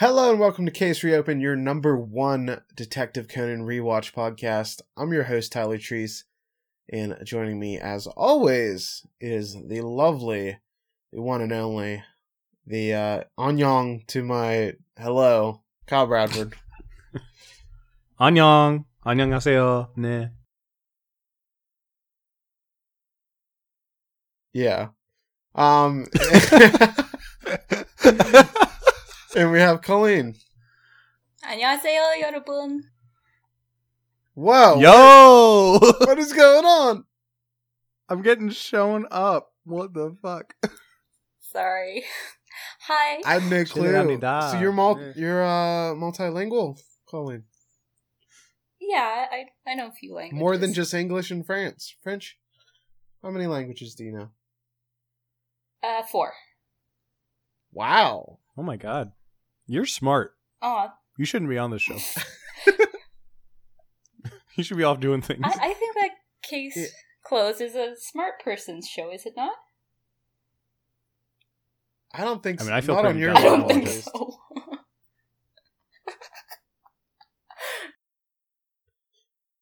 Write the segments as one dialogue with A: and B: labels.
A: Hello and welcome to Case Reopen, your number one Detective Conan rewatch podcast. I'm your host, Tyler Treese, and joining me, as always, is the lovely, the one and only, the uh, Anyong to my hello, Kyle Bradford.
B: 안녕. 안녕하세요. 네.
A: Yeah. Um, and we have Colleen.
C: 안녕하세요, 여러분.
A: Whoa!
B: Yo!
A: What is going on?
B: I'm getting shown up. What the fuck?
C: Sorry. Hi.
A: I have no clue.
B: Shiranida.
A: So you're mul-
B: Yeah.
A: you're uh multilingual, Colleen.
C: yeah, I I know a few languages.
A: More than just English and France. French. How many languages do you know?
C: uh four.
A: Wow.
B: Oh my god. You're smart.
C: Oh,
B: You shouldn't be on this show. you should be off doing things.
C: I, I think that case
A: Yeah.
C: closed is a smart person's show, is it not?
A: I don't think
B: I
A: so.
B: mean, I feel
A: Not on
B: pretty
A: your
C: I don't think so.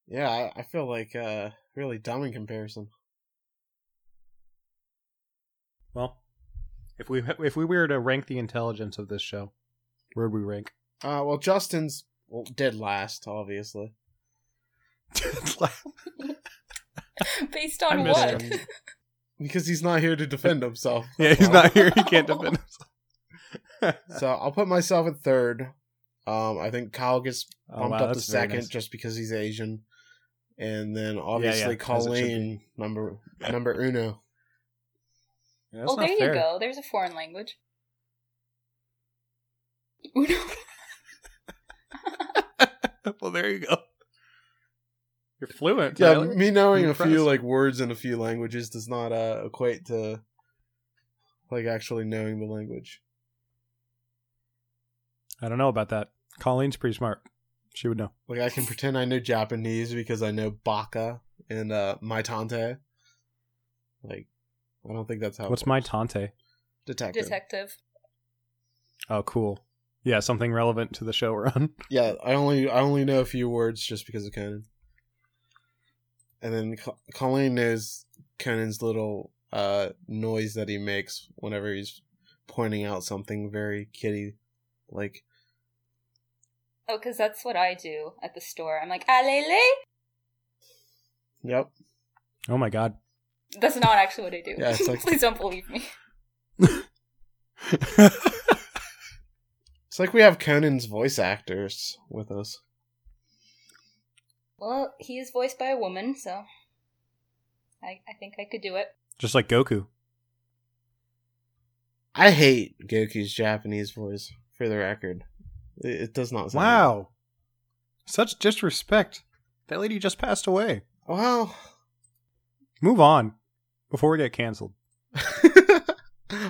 A: Yeah, I, I feel like uh really dumb in comparison.
B: well, if we if we were to rank the intelligence of this show, where would we rank?
A: Uh well Justin's well, dead last, obviously.
C: Based on
B: missed
C: what?
A: him. Because he's not here to defend himself.
B: yeah, he's not here. He can't defend himself.
A: So I'll put myself at third. Um I think Kyle gets
B: Oh,
A: bumped
B: wow,
A: up to second
B: nice.
A: just because he's Asian. And then obviously
B: as it should
A: Colleen number number uno.
B: Yeah, that's
C: well, there
B: fair.
C: you go. There's a foreign language. Uno.
B: well, there you go. You're fluent.
A: Yeah,
B: Tyler.
A: me knowing
B: I'm
A: a few like words in a few languages does not uh, equate to like actually knowing the language.
B: I don't know about that. Colleen's pretty smart. She would know.
A: Like I can pretend I know Japanese because I know baka and uh meitantei. Like I don't think that's how. it
B: What's meitantei?
A: detective?
C: Detective.
B: Oh, cool. Yeah, something relevant to the show we're on.
A: Yeah, I only I only know a few words just because of Conan. And then Co- Colleen knows Conan's little uh noise that he makes whenever he's pointing out something very kitty like.
C: Oh, because that's what I do at the store. I'm like, alele?
A: Yep.
B: Oh my god.
C: That's not actually what I do.
A: Yeah, like-
C: Please don't believe me.
A: It's like we have Conan's voice actors with us.
C: Well, he is voiced by a woman, so I, I think I could do it.
B: Just like Goku.
A: I hate Goku's Japanese voice, for the record. It, it does not sound
B: Wow. Such disrespect. That lady just passed away.
A: Well,
B: Move on before we get canceled.
A: I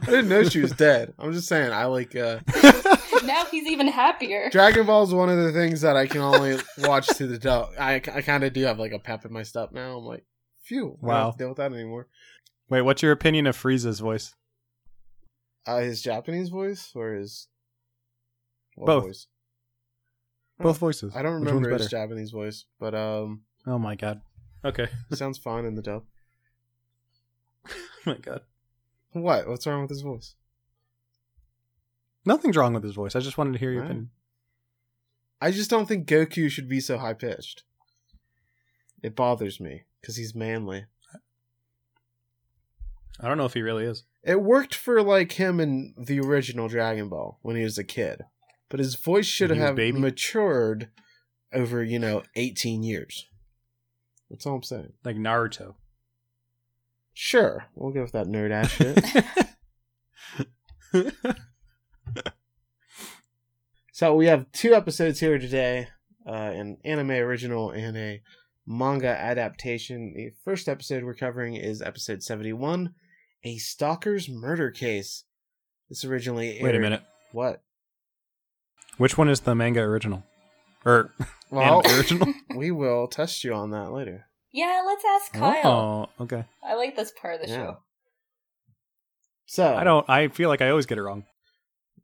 A: didn't know she was dead. I'm just saying, I like uh
C: now he's even happier.
A: Dragon Ball is one of the things that I can only watch to the dub. I, I kind of do have like a pep in my step now. I'm like, phew, I don't
B: Wow.
A: deal with that anymore.
B: Wait, what's your opinion of Frieza's voice?
A: Uh, his Japanese voice or his what
B: Both.
A: voice?
B: Both voices.
A: I don't
B: Which
A: remember his? Japanese voice, but um,
B: Oh my god. Okay.
A: sounds fine in the dub.
B: oh my god.
A: What? What's wrong with his voice?
B: Nothing's wrong with his voice. I just wanted to hear your
A: Alright.
B: opinion.
A: I just don't think Goku should be so high pitched. It bothers me because he's manly.
B: I don't know if he really is.
A: It worked for like him in the original Dragon Ball when he was a kid, but his voice should
B: When he was
A: have
B: baby?
A: matured over you know eighteen years. That's all I'm saying.
B: Like Naruto.
A: Sure, we'll go with that nerd ass shit. so we have two episodes here today, uh, an anime original and a manga adaptation. The first episode we're covering is episode seventy-one, a stalker's murder case. This originally aired.
B: Wait a minute.
A: What?
B: Which one is the manga original? Or
A: Well,
B: anime original?
A: we will test you on that later.
C: Yeah, let's ask Kyle.
B: Oh, okay.
C: I like this part of the
A: Yeah.
C: show.
A: So
B: I don't. I feel like I always get it wrong.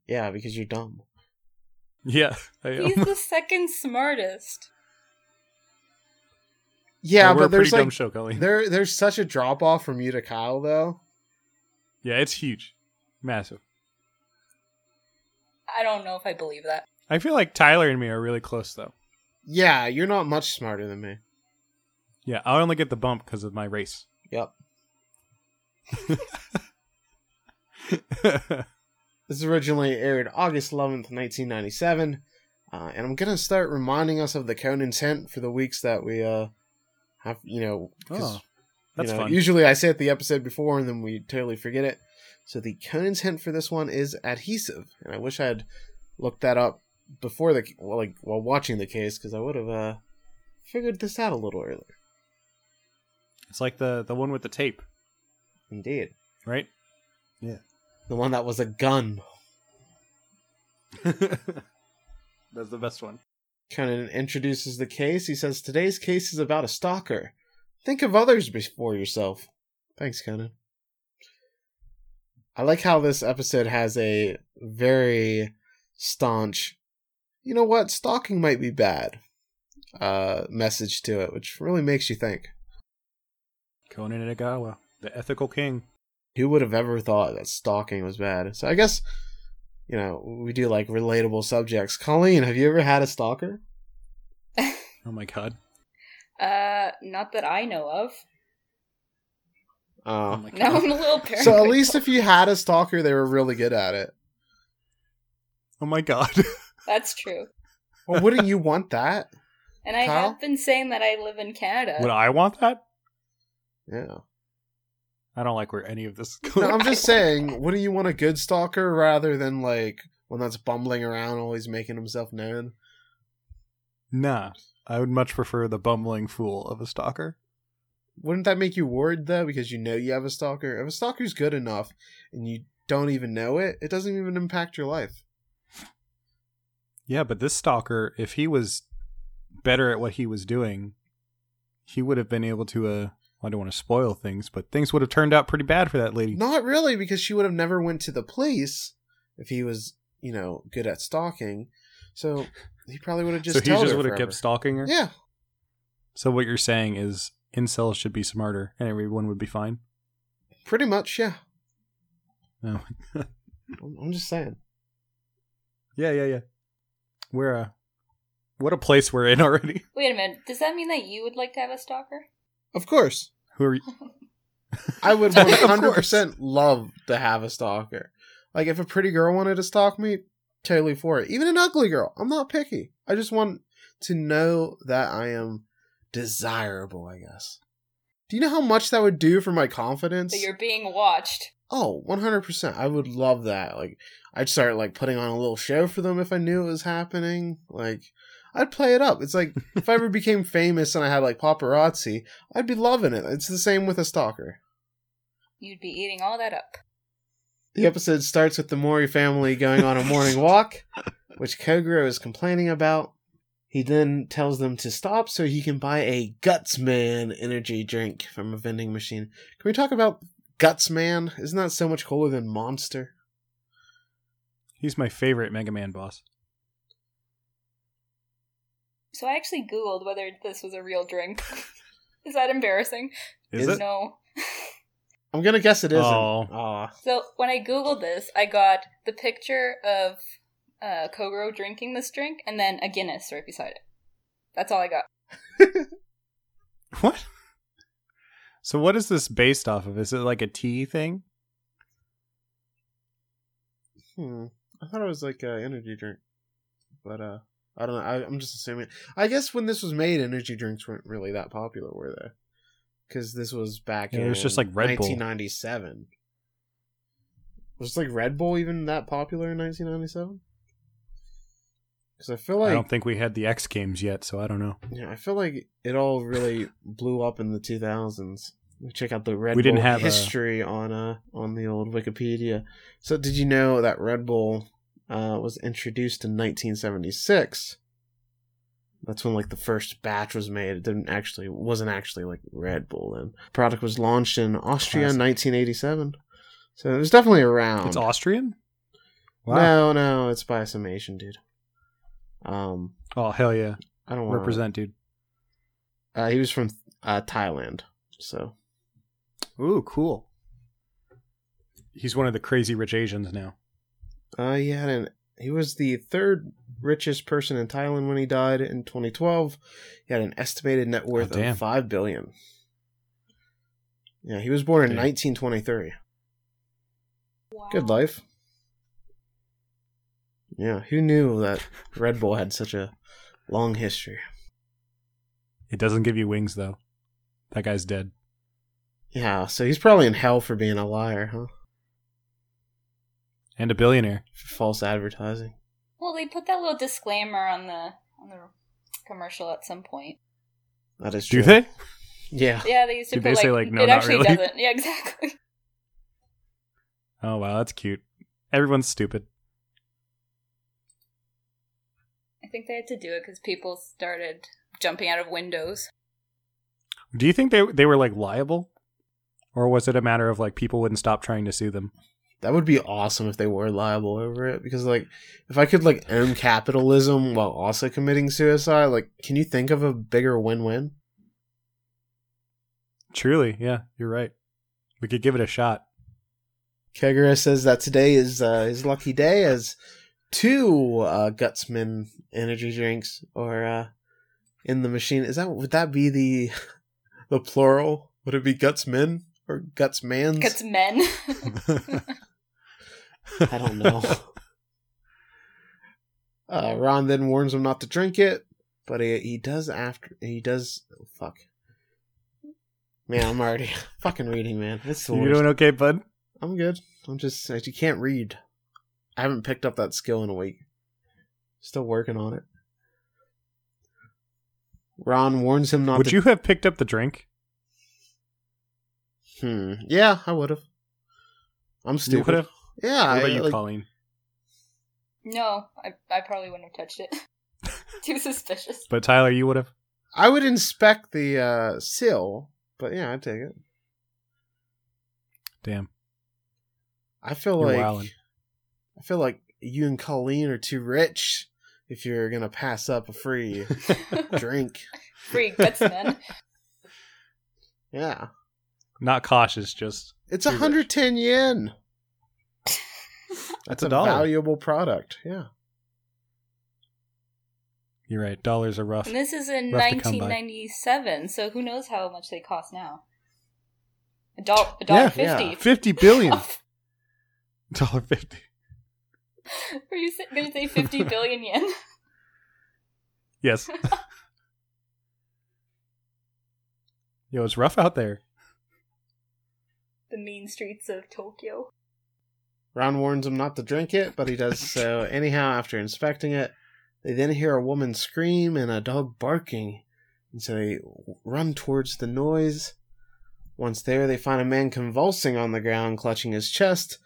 A: Yeah, because you're dumb.
B: Yeah, I
C: He's the second smartest.
A: Yeah,
B: we're
A: but
B: a pretty
A: there's
B: dumb
A: like
B: show, Colleen.
A: there there's such a drop off from you to Kyle though.
B: Yeah, it's huge, massive.
C: I don't know if I believe that.
B: I feel like Tyler and me are really close though.
A: Yeah, you're not much smarter than me.
B: Yeah, I only get the bump because of my race.
A: Yep. This originally aired August 11th, 1997. Uh, and I'm going to start reminding us of the Conan's hint for the weeks that we uh, have, you know, 'cause,
B: oh, that's
A: you know,
B: fun.
A: usually I say it the episode before and then we totally forget it. So the Conan's hint for this one is adhesive. And I wish I had looked that up before the, well, like, while watching the case because I would have uh, figured this out a little earlier.
B: It's like the the one with the tape,
A: Indeed.
B: right?
A: The one that was a gun.
B: That's the best one.
A: Conan introduces the case. He says, Today's case is about a stalker. Think of others before yourself. Thanks, Conan. I like how this episode has a very staunch, you know what, stalking might be bad uh, message to it, which really makes you think.
B: Conan Edogawa, the ethical king.
A: Who would have ever thought that stalking was bad? So I guess, you know, we do like relatable subjects. Colleen, have you ever had a stalker?
B: Oh my god.
C: Uh, not that I know of.
B: Oh
A: Uh,
B: my god.
C: Now I'm a little paranoid.
A: so at least if you had a stalker, they were really good at it.
B: Oh my god.
C: That's true.
A: Well, wouldn't you want that?
C: And I
A: Kyle?
C: have been saying that I live in Canada.
B: Would I want that?
A: Yeah.
B: I don't like where any of this is
A: No,
B: going.
A: I'm just saying, wouldn't you want a good stalker rather than like one that's bumbling around, always making himself known?
B: Nah. I would much prefer the bumbling fool of a stalker.
A: Wouldn't that make you worried though, because you know you have a stalker? If a stalker's good enough and you don't even know it, it doesn't even impact your life.
B: Yeah, but this stalker, if he was better at what he was doing, he would have been able to uh I don't want to spoil things, but things would have turned out pretty bad for that lady.
A: Not really, because she would have never went to the police if he was, you know, good at stalking. So he probably would have just.
B: so he just
A: her
B: would have kept stalking her?
A: Yeah,
B: So what you're saying is incels should be smarter and everyone would be fine?
A: pretty much. Yeah,
B: No.
A: I'm I'm just saying.
B: yeah, yeah, yeah. We're uh what a place we're in already.
C: Wait a minute. Does that mean that you would like to have a stalker?
A: Of course.
B: Who are you?
A: I would 100% love to have a stalker. Like, if a pretty girl wanted to stalk me, totally for it. Even an ugly girl. I'm not picky. I just want to know that I am desirable, I guess. Do you know how much that would do for my confidence?
C: That you're being watched.
A: Oh, 100%. I would love that. Like, I'd start, like, putting on a little show for them if I knew it was happening. Like, I'd play it up. It's like, if I ever became famous and I had, like, paparazzi, I'd be loving it. It's the same with a stalker.
C: You'd be eating all that up.
A: The episode starts with the Mori family going on a morning walk, which Kogoro is complaining about. He then tells them to stop so he can buy a Gutsman energy drink from a vending machine. Can we talk about Gutsman? Isn't that so much cooler than Monster?
B: He's my favorite Mega Man boss.
C: So I actually googled whether this was a real drink. Is that embarrassing?
B: Is,
A: Is
B: it?
C: No.
A: I'm gonna guess it isn't.
B: Oh.
A: Aw.
C: So when I googled this, I got the picture of uh, Kogoro drinking this drink and then a Guinness right beside it. That's all I got.
B: What? So what is this based off of? Is it like a tea thing?
A: Hmm. I thought it was like an energy drink, but uh, I don't know. I, I'm just assuming. I guess when this was made, energy drinks weren't really that popular, were they? Because this was back
B: Yeah,
A: in
B: it was just like Red Bull.
A: 1997. Was like Red Bull even that popular in 1997? Because I feel like
B: I don't think we had the X Games yet, so I don't know.
A: yeah, I feel like it all really blew up in the 2000s. Check out the Red
B: We
A: Bull
B: didn't have a-
A: history on uh on the old Wikipedia. So did you know that Red Bull uh was introduced in 1976? That's when like the first batch was made. It didn't actually wasn't actually like Red Bull then. product was launched in Austria in 1987. So it was definitely around.
B: It's Austrian? Wow.
A: No, no, it's by some Asian dude. Um,
B: Oh hell yeah!
A: I don't want
B: Represent, dude.
A: Uh, he was from uh, Thailand, so
B: Ooh, cool. He's one of the crazy rich Asians now.
A: Uh, he had an he was the third richest person in Thailand when he died in 2012. He had an estimated net worth
B: Oh,
A: of five billion. Yeah, he was born in
B: Damn.
A: 1923.
C: Wow.
A: Good life. Yeah, who knew that Red Bull had such a long history?
B: It doesn't give you wings though. That guy's dead.
A: Yeah, so he's probably in hell for being a liar, huh?
B: And a billionaire.
A: For false advertising.
C: Well, they put that little disclaimer on the on the commercial at some point.
A: That is true.
B: Do
A: true.
B: they?
A: Yeah.
C: Yeah, they used to
B: Did
C: put
B: they
C: like,
B: say, like, no,
C: it
B: not
C: actually
B: really?
C: doesn't. Yeah, exactly.
B: Oh wow, that's cute. Everyone's stupid.
C: I think they had to do it because people started jumping out of windows.
B: Do you think they they were like liable, or was it a matter of like people wouldn't stop trying to sue them?
A: That would be awesome if they were liable over it. Because, like, if I could, like, own capitalism while also committing suicide, like, can you think of a bigger win win?
B: Truly, yeah, you're right. We could give it a shot.
A: Kogoro says that today is uh, his lucky day as two uh, Gutsman energy drinks or uh, in the machine. Is that would that be the the plural? Would it be Gutsmen or Gutsmans?
C: Because men.
A: I don't know. uh, Ran then warns him not to drink it, but he he does after he does. Oh, fuck, man, I'm already fucking reading, man. It's the
B: you doing okay, bud?
A: I'm good. I'm just I just can't read. I haven't picked up that skill in a week. Still working on it. Ran warns him not
B: Would
A: to.
B: you have picked up the drink?
A: Hmm. Yeah, I would have. I'm
B: You
A: stupid.
B: Would have.
A: Yeah.
B: What about
A: I,
B: you,
A: like,
B: Colleen?
C: no, I, I probably wouldn't have touched it. Too suspicious.
B: But Tyler, you would have.
A: I would inspect the uh, sill, but yeah, I'd take it.
B: Damn,
A: I feel
B: you're
A: like
B: wildin'.
A: I feel like you and Colleen are too rich if you're gonna pass up a free drink.
C: Free guts men.
A: Yeah,
B: Not cautious, just
A: it's
B: Too rich.
A: 110 yen.
B: that's
A: a
B: a dollar.
A: valuable product. Yeah.
B: You're right. Dollars are rough.
C: And this is in
B: Rough to come by.
C: 1997, so who knows how much they cost now? A dollar, a
B: Yeah,
C: fifty.
A: yeah.
B: Fifty billion. Dollar fifty.
C: Are you gonna say fifty billion yen?
B: Yes. Yo, it's rough out there.
C: the mean streets of Tokyo.
A: Ran warns him not to drink it, but he does so anyhow after inspecting it. They then hear a woman scream and a dog barking, and so they run towards the noise. Once there, they find a man convulsing on the ground, clutching his chest,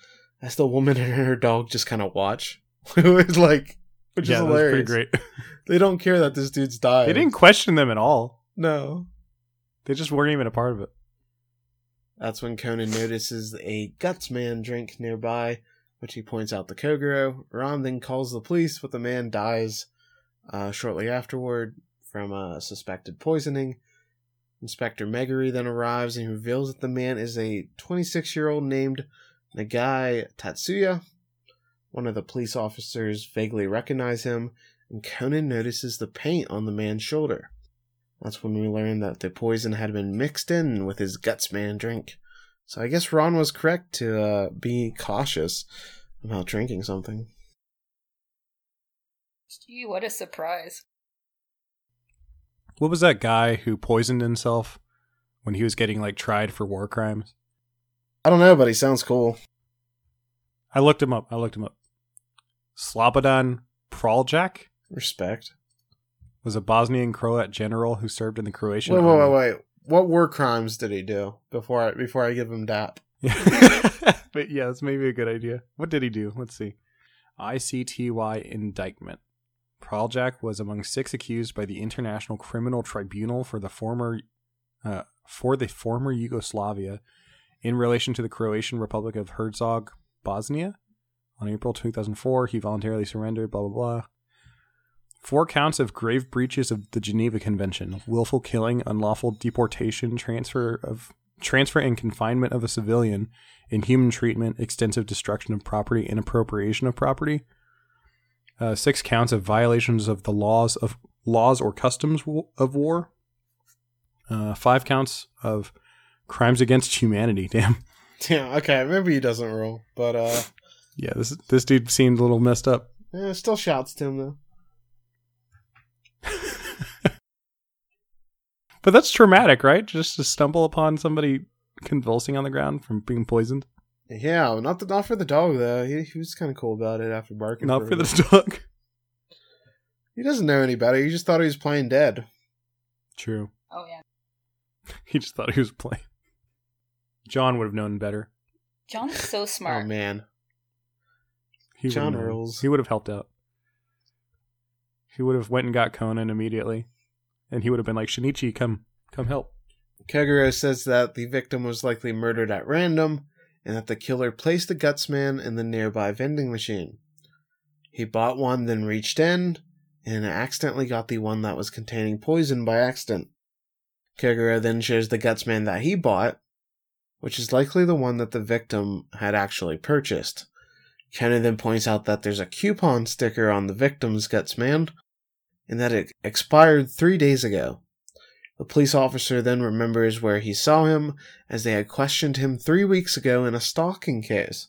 A: as the woman and her dog just kind of watch. it's like, which
B: yeah,
A: is hilarious.
B: pretty great.
A: They don't care that this dude's died.
B: they didn't question them at all.
A: No.
B: They just weren't even a part of it.
A: That's when Conan notices a Gutsman drink nearby, which he points out to Kogoro. Ran then calls the police, but the man dies uh, shortly afterward from uh, suspected poisoning. Inspector Megure then arrives and reveals that the man is a 26 year old named Nagai Tatsuya. One of the police officers vaguely recognize him, and Conan notices the paint on the man's shoulder. That's when we learned that the poison had been mixed in with his Gutsman drink. So I guess Ran was correct to uh, be cautious about drinking something.
C: Gee, what a surprise!
B: What was that guy who poisoned himself when he was getting like tried for war crimes?
A: I don't know, but he sounds cool.
B: I looked him up. I looked him up. Slobodan Praljak
A: Respect.
B: Was a Bosnian Croat general who served in the Croatian
A: Wait, wait, wait, wait. What war crimes did he do before I before I give him dap?
B: but yeah, that's maybe a good idea. What did he do? Let's see. ICTY indictment. Praljak was among six accused by the International Criminal Tribunal for the former uh, for the former Yugoslavia in relation to the Croatian Republic of Herzeg, Bosnia. On April 2004, he voluntarily surrendered, blah, blah, blah. Four counts of grave breaches of the Geneva Convention: willful killing, unlawful deportation, transfer of transfer and confinement of a civilian, inhuman treatment, extensive destruction of property, and appropriation of property. Uh, six counts of violations of the laws of laws or customs of war. Uh, five counts of crimes against humanity. Damn.
A: Yeah, okay, maybe he doesn't roll, but uh,
B: Yeah, this this dude seemed a little messed up.
A: eh, still shouts to him though.
B: But that's traumatic, right? Just to stumble upon somebody convulsing on the ground from being poisoned.
A: Yeah, not the, not for the dog though. He, he was kind of cool about it after barking.
B: Not
A: a
B: for the dog.
A: He doesn't know any better. He just thought he was playing dead.
B: True.
C: Oh yeah.
B: He just thought he was playing. John would have known better.
C: John's so oh, smart.
A: Oh man,
B: He
A: John
B: have
A: rules.
B: He would have helped out. He would have went and got Conan immediately, and he would have been like, "Shinichi, come, come help."
A: Kogoro says that the victim was likely murdered at random, and that the killer placed the Gutsman in the nearby vending machine. He bought one, then reached in, and accidentally got the one that was containing poison by accident. Kogoro then shows the Gutsman that he bought, which is likely the one that the victim had actually purchased. Conan then points out that there's a coupon sticker on the victim's Gutsman, and that it expired three days ago. The police officer then remembers where he saw him, as they had questioned him three weeks ago in a stalking case.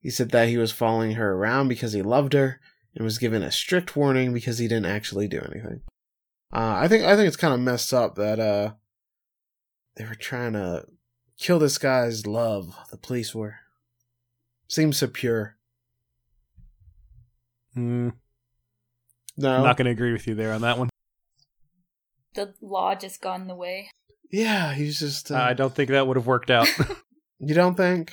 A: He said that he was following her around because he loved her, and was given a strict warning because he didn't actually do anything. Uh, I think I think it's kind of messed up that uh, they were trying to kill this guy's love. The police were. Seems so pure.
B: Mm,
A: No.
B: I'm not going to agree with you there on that one.
C: The law just got in the way.
A: yeah, he's just. Uh,
B: I don't think that would have worked out.
A: You don't think?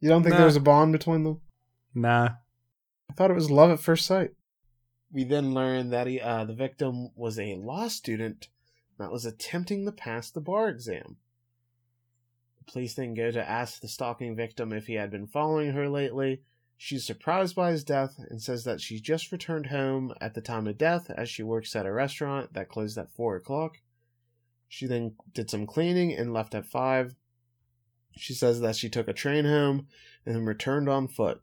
A: You don't think
B: Nah.
A: there was a bond between them?
B: nah.
A: I thought it was love at first sight. We then learn that he, uh, the victim was a law student that was attempting to pass the bar exam. The police then go to ask the stalking victim if he had been following her lately. She's surprised by his death and says that she just returned home at the time of death as she works at a restaurant that closed at 4 o'clock. She then did some cleaning and left at 5. She says that she took a train home and then returned on foot.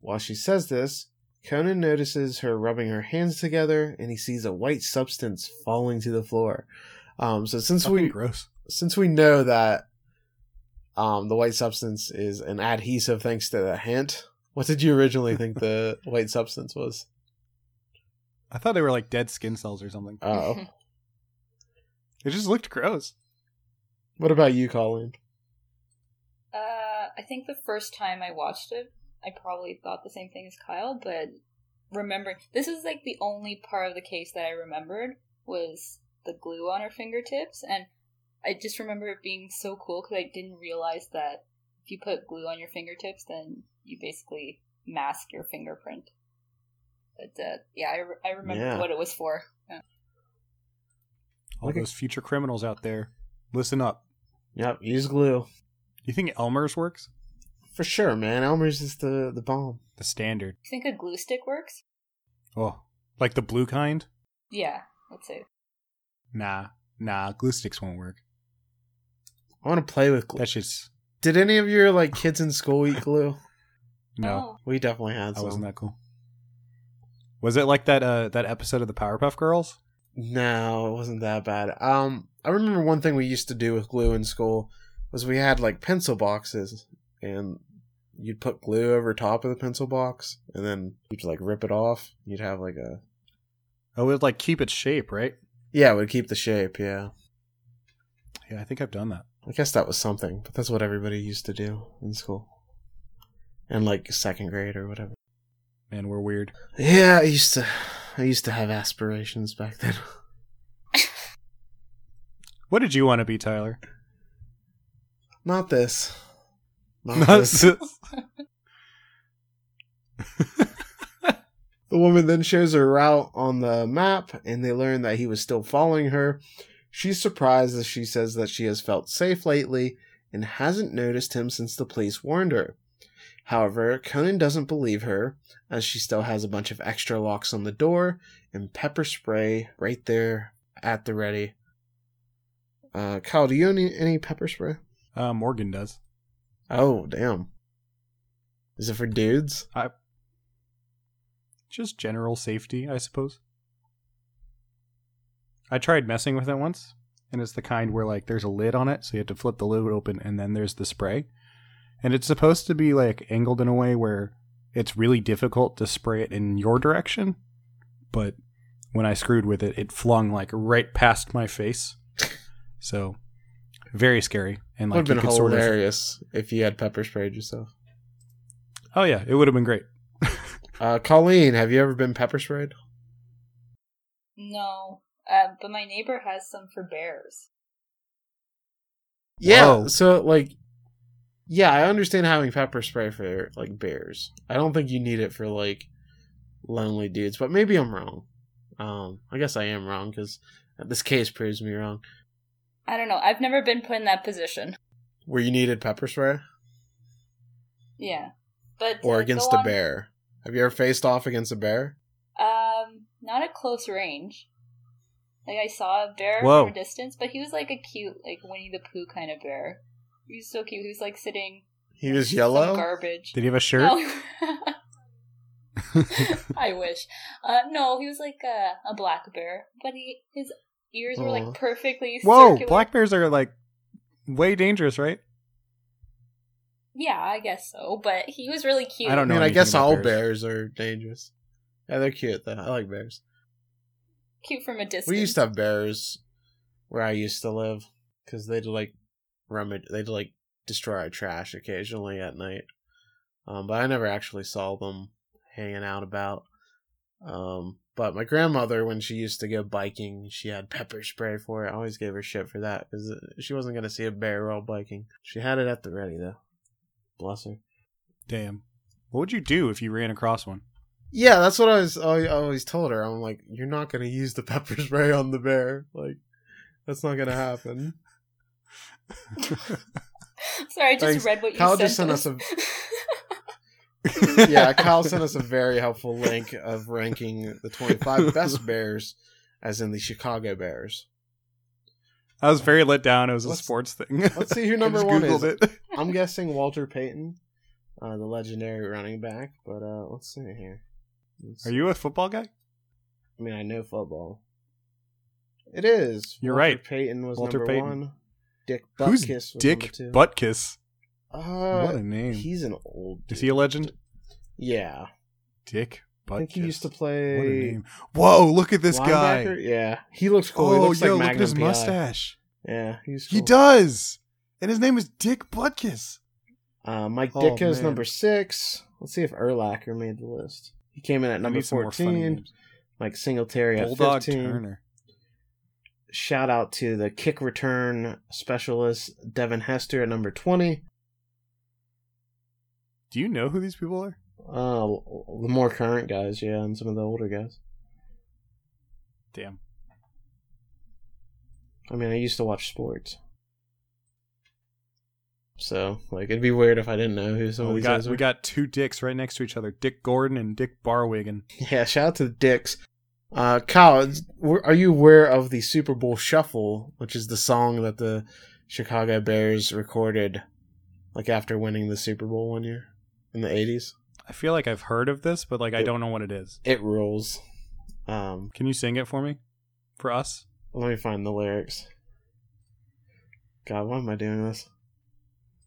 A: While she says this, Conan notices her rubbing her hands together and he sees a white substance falling to the floor. Um, so since
B: Fucking
A: we
B: gross.
A: since we know that um, the white substance is an adhesive thanks to the hint, what did you originally think the white substance was?
B: I thought they were like dead skin cells or something.
A: Oh,
B: It just looked gross.
A: what about you, Colleen?
C: Uh, I think the first time I watched it, I probably thought the same thing as Kyle, but remembering this is like the only part of the case that I remembered was the glue on her fingertips, and I just remember it being so cool because I didn't realize that if you put glue on your fingertips, then you basically mask your fingerprint. But uh, yeah, I, re- I remember
A: Yeah.
C: what it was for. Yeah.
B: All
A: Okay.
B: those future criminals out there, listen up.
A: Yep, use glue
B: You think Elmer's works?
A: for sure, man. Elmer's is the the bomb.
B: The standard.
C: You think a glue stick works?
B: Oh, like the blue kind?
C: Yeah, let's say.
B: Nah, nah. Glue sticks won't work.
A: I want to play with glue.
B: That's just
A: Did any of your like kids in school eat glue?
B: no.
C: Oh.
A: We definitely had
B: I
A: some.
B: wasn't that cool. Was it like that? Uh, that episode of the Powerpuff Girls?
A: No, it wasn't that bad. Um, I remember one thing we used to do with glue in school was we had like pencil boxes, and you'd put glue over top of the pencil box, and then you'd like rip it off. You'd have like a
B: Oh, it would like keep its shape, right?
A: yeah, it would keep the shape. Yeah,
B: Yeah, I think I've done that.
A: I guess that was something, but that's what everybody used to do in school, and like second grade or whatever.
B: Man, we're weird.
A: Yeah, I used to. I used to have aspirations back then.
B: What did you want to be, Tyler?
A: Not this. Not,
B: Not
A: this.
B: this.
A: The woman then shows her route on the map, and they learn that he was still following her. She's surprised as she says that she has felt safe lately and hasn't noticed him since the police warned her. However, Conan doesn't believe her, as she still has a bunch of extra locks on the door and pepper spray right there at the ready. Uh, Kyle, do you own any, any pepper spray?
B: Uh, Morgan does.
A: Oh, damn. Is it for dudes?
B: I just general safety, I suppose. I tried messing with it once, and it's the kind where like there's a lid on it, so you have to flip the lid open, and then there's the spray. And it's supposed to be like angled in a way where it's really difficult to spray it in your direction. But when I screwed with it, it flung like right past my face. So very scary. And like
A: Would
B: like
A: have
B: you
A: been
B: could sort of
A: hilarious if you had pepper sprayed yourself.
B: Oh yeah, it would have been great.
A: Uh, Colleen, have you ever been pepper sprayed?
C: No, uh, but my neighbor has some for bears.
A: Yeah.
B: Whoa.
A: So like, yeah, I understand having pepper spray for like bears. I don't think you need it for like lonely dudes, but maybe I'm wrong. Um, I guess I am wrong because this case proves me wrong.
C: I don't know. I've never been put in that position.
A: Where you needed pepper spray
C: Yeah, but
A: or
C: uh,
A: against a
C: on-
A: bear. Have you ever faced off against a bear?
C: Um, not at close range. Like I saw a bear
B: Whoa.
C: from a distance, but he was like a cute, like Winnie the Pooh kind of bear. He was so cute. He was like sitting.
A: He was
C: some
A: yellow.
C: garbage.
B: Did he have a shirt?
C: No. I wish. Uh, no, he was like a, a black bear, but he his ears were like perfectly.
B: Whoa,
C: circular.
B: black bears are like way dangerous, right?
C: Yeah, I guess so. But he was really cute.
B: I don't
A: I
B: know
A: mean, I guess all
B: bears.
A: bears are dangerous. Yeah, they're cute though. I like bears.
C: Cute from a distance.
A: We used to have bears where I used to live because they'd like rummage, they'd like destroy our trash occasionally at night. Um, but I never actually saw them hanging out about. Um, but my grandmother, when she used to go biking, she had pepper spray for it. I always gave her shit for that because she wasn't going to see a bear while biking. She had it at the ready though. Bless her.
B: Damn. What would you do if you ran across one?
A: Yeah, that's what I was. I always told her. I'm like, you're not gonna use the pepper spray on the bear. Like, that's not gonna happen.
C: Sorry, I just
A: Thanks.
C: read what you said.
A: Kyle
C: sent
A: just sent
C: us.
A: us yeah, Kyle sent us a very helpful link of ranking the 25 best Bears, as in the Chicago Bears.
B: I was very let down. It was a
A: Let's-
B: sports thing.
A: let's see who number one
B: Googled
A: is.
B: It.
A: I'm guessing Walter Payton, uh, the legendary running back. But uh, let's see here.
B: Are you a football guy?
A: I mean, I know football. It is.
B: You're
A: Walter
B: right.
A: Payton was
B: Walter
A: number
B: Payton.
A: one. Dick
B: Who's
A: Butkus was
B: Dick. Buttkiss?
A: Uh,
B: what a name.
A: He's an old.
B: Is he a legend?
A: Yeah,
B: Dick Buttkiss.
A: I think he used to
B: What a
A: play.
B: name. Whoa, look at this
A: linebacker.
B: guy.
A: Yeah, he looks cool. he
B: Oh,
A: looks
B: yo,
A: like
B: look at his
A: PI.
B: mustache.
A: Yeah, he's
B: He does. And his name is Dick Buttkiss.
A: Uh, Mike
B: Oh,
A: Ditka is number six. Let's see if Urlacher made the list. He came in at number
B: need some more funny
A: fourteen. Mike Singletary at fifteen.
B: Turner.
A: Shout out to the kick return specialist Devin Hester at number twenty.
B: Do you know who these people are?
A: Uh, the more current guys, yeah, and some of the older guys.
B: Damn.
A: I mean, I used to watch sports, so like it'd be weird if I didn't know who some
B: Oh,
A: of
B: we
A: these
B: got
A: guys
B: we got two dicks right next to each other. Dick Gordon and Dick Barwegan.
A: Yeah, shout out to the Dicks. Uh, Kyle, are you aware of the Super Bowl Shuffle, which is the song that the Chicago Bears recorded, like after winning the Super Bowl one year in the '80s?
B: I feel like I've heard of this, but like I don't know what it is.
A: It rules. Um,
B: Can you sing it for me? For us?
A: let me find the lyrics. God, why am I doing this?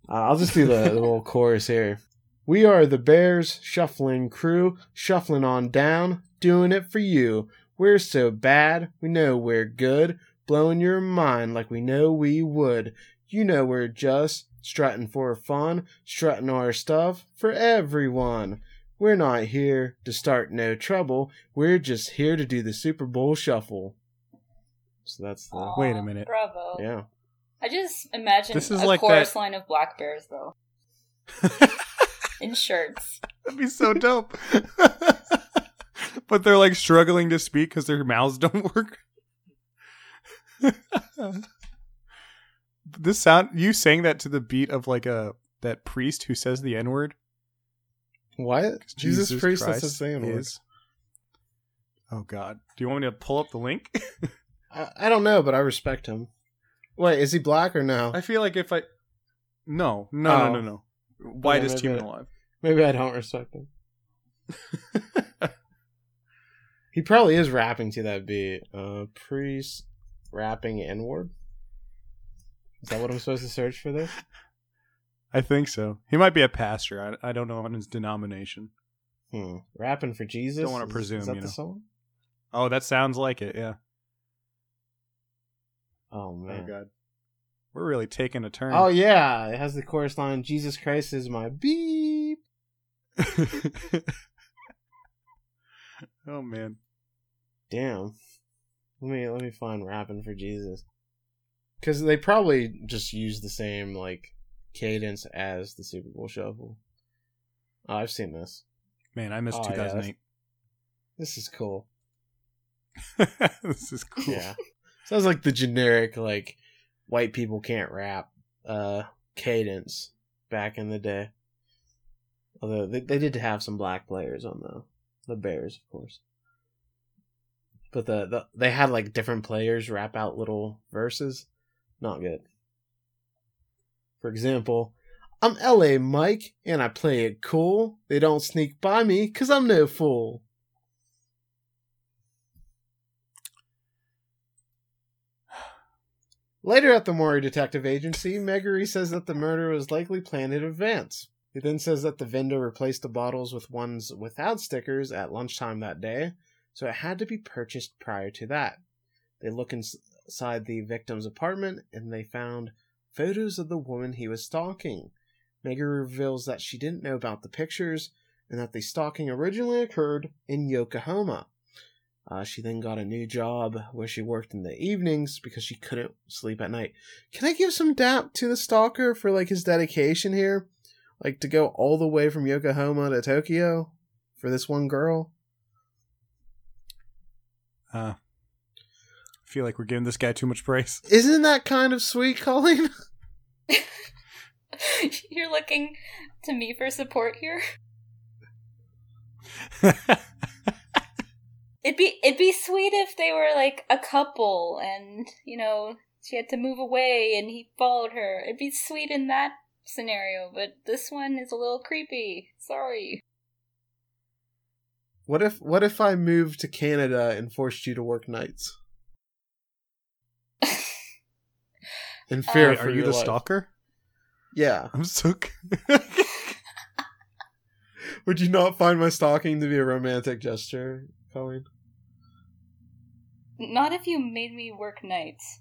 A: Uh, I'll just do the, the little chorus here. We are the Bears shuffling crew, shuffling on down, doing it for you. We're so bad, we know we're good, blowing your mind like we know we would. You know we're just strutting for fun, strutting our stuff for everyone. We're not here to start no trouble. We're just here to do the Super Bowl shuffle. So that's the
C: Aw,
B: Wait a minute.
C: Bravo.
A: yeah.
C: I just imagine
B: This is
C: a
B: like
C: chorus
B: that-
C: line of black bears though in shirts.
B: That'd be so dope. but they're like struggling to speak because their mouths don't work. this sound you sang that to the beat of like a that priest who says the N word
A: What?
B: 'Cause
A: Jesus, Priest, that's the saying word.
B: is- Oh God! Do you want me to pull up the link?
A: I, I don't know, but I respect him. Wait, is he black or no?
B: I feel like if I, no, no, no,
A: Oh.
B: no, no, whitest
A: maybe
B: human alive.
A: Maybe I don't respect him. He probably is rapping to that beat. Uh, priest rapping N word. Is that what I'm supposed to search for this?
B: I think so. He might be a pastor. I, I don't know on his denomination.
A: Hmm. Rapping for Jesus.
B: Don't wanna presume,
A: Is that
B: you
A: the
B: know.
A: song?
B: Oh, that sounds like it. Yeah.
A: Oh
B: Oh
A: man.
B: God. We're really taking a turn.
A: Oh yeah, it has the chorus line. Jesus Christ is my beep.
B: oh man.
A: Damn. Let me let me find rapping for Jesus. Because they probably just use the same like cadence as the Super Bowl Shuffle. Oh, I've seen this.
B: Man, I missed
A: Oh, yeah,
B: 2008.
A: This is cool.
B: this is cool.
A: Yeah. Sounds like the generic like white people can't rap uh cadence back in the day. Although they, they did have some black players on the the Bears, of course. But the, the they had like different players rap out little verses. Not good. For example, I'm LA Mike and I play it cool. They don't sneak by me cuz I'm no fool. Later at the Mori Detective Agency, Megure says that the murder was likely planned in advance. He then says that the vendor replaced the bottles with ones without stickers at lunchtime that day, so it had to be purchased prior to that. They look inside the victim's apartment and they found photos of the woman he was stalking. Megure reveals that she didn't know about the pictures and that the stalking originally occurred in Yokohama. Uh, she then got a new job where she worked in the evenings because she couldn't sleep at night. Can I give some dap to the stalker for like his dedication here? Like to go all the way from Yokohama to Tokyo for this one girl?
B: Uh, I feel like we're giving this guy too much praise.
A: Isn't that kind of sweet, Colleen?
C: You're looking to me for support here. It'd be it'd be sweet if they were like a couple and, you know, she had to move away and he followed her. It'd be sweet in that scenario, but this one is a little creepy. Sorry.
A: What if what if I moved to Canada and forced you to work nights? In fear
B: Wait,
A: for
B: are you the
A: life.
B: stalker?
A: Yeah.
B: I'm so.
A: Would you not find my stalking to be a romantic gesture, Colleen?
C: Not if you made me work nights.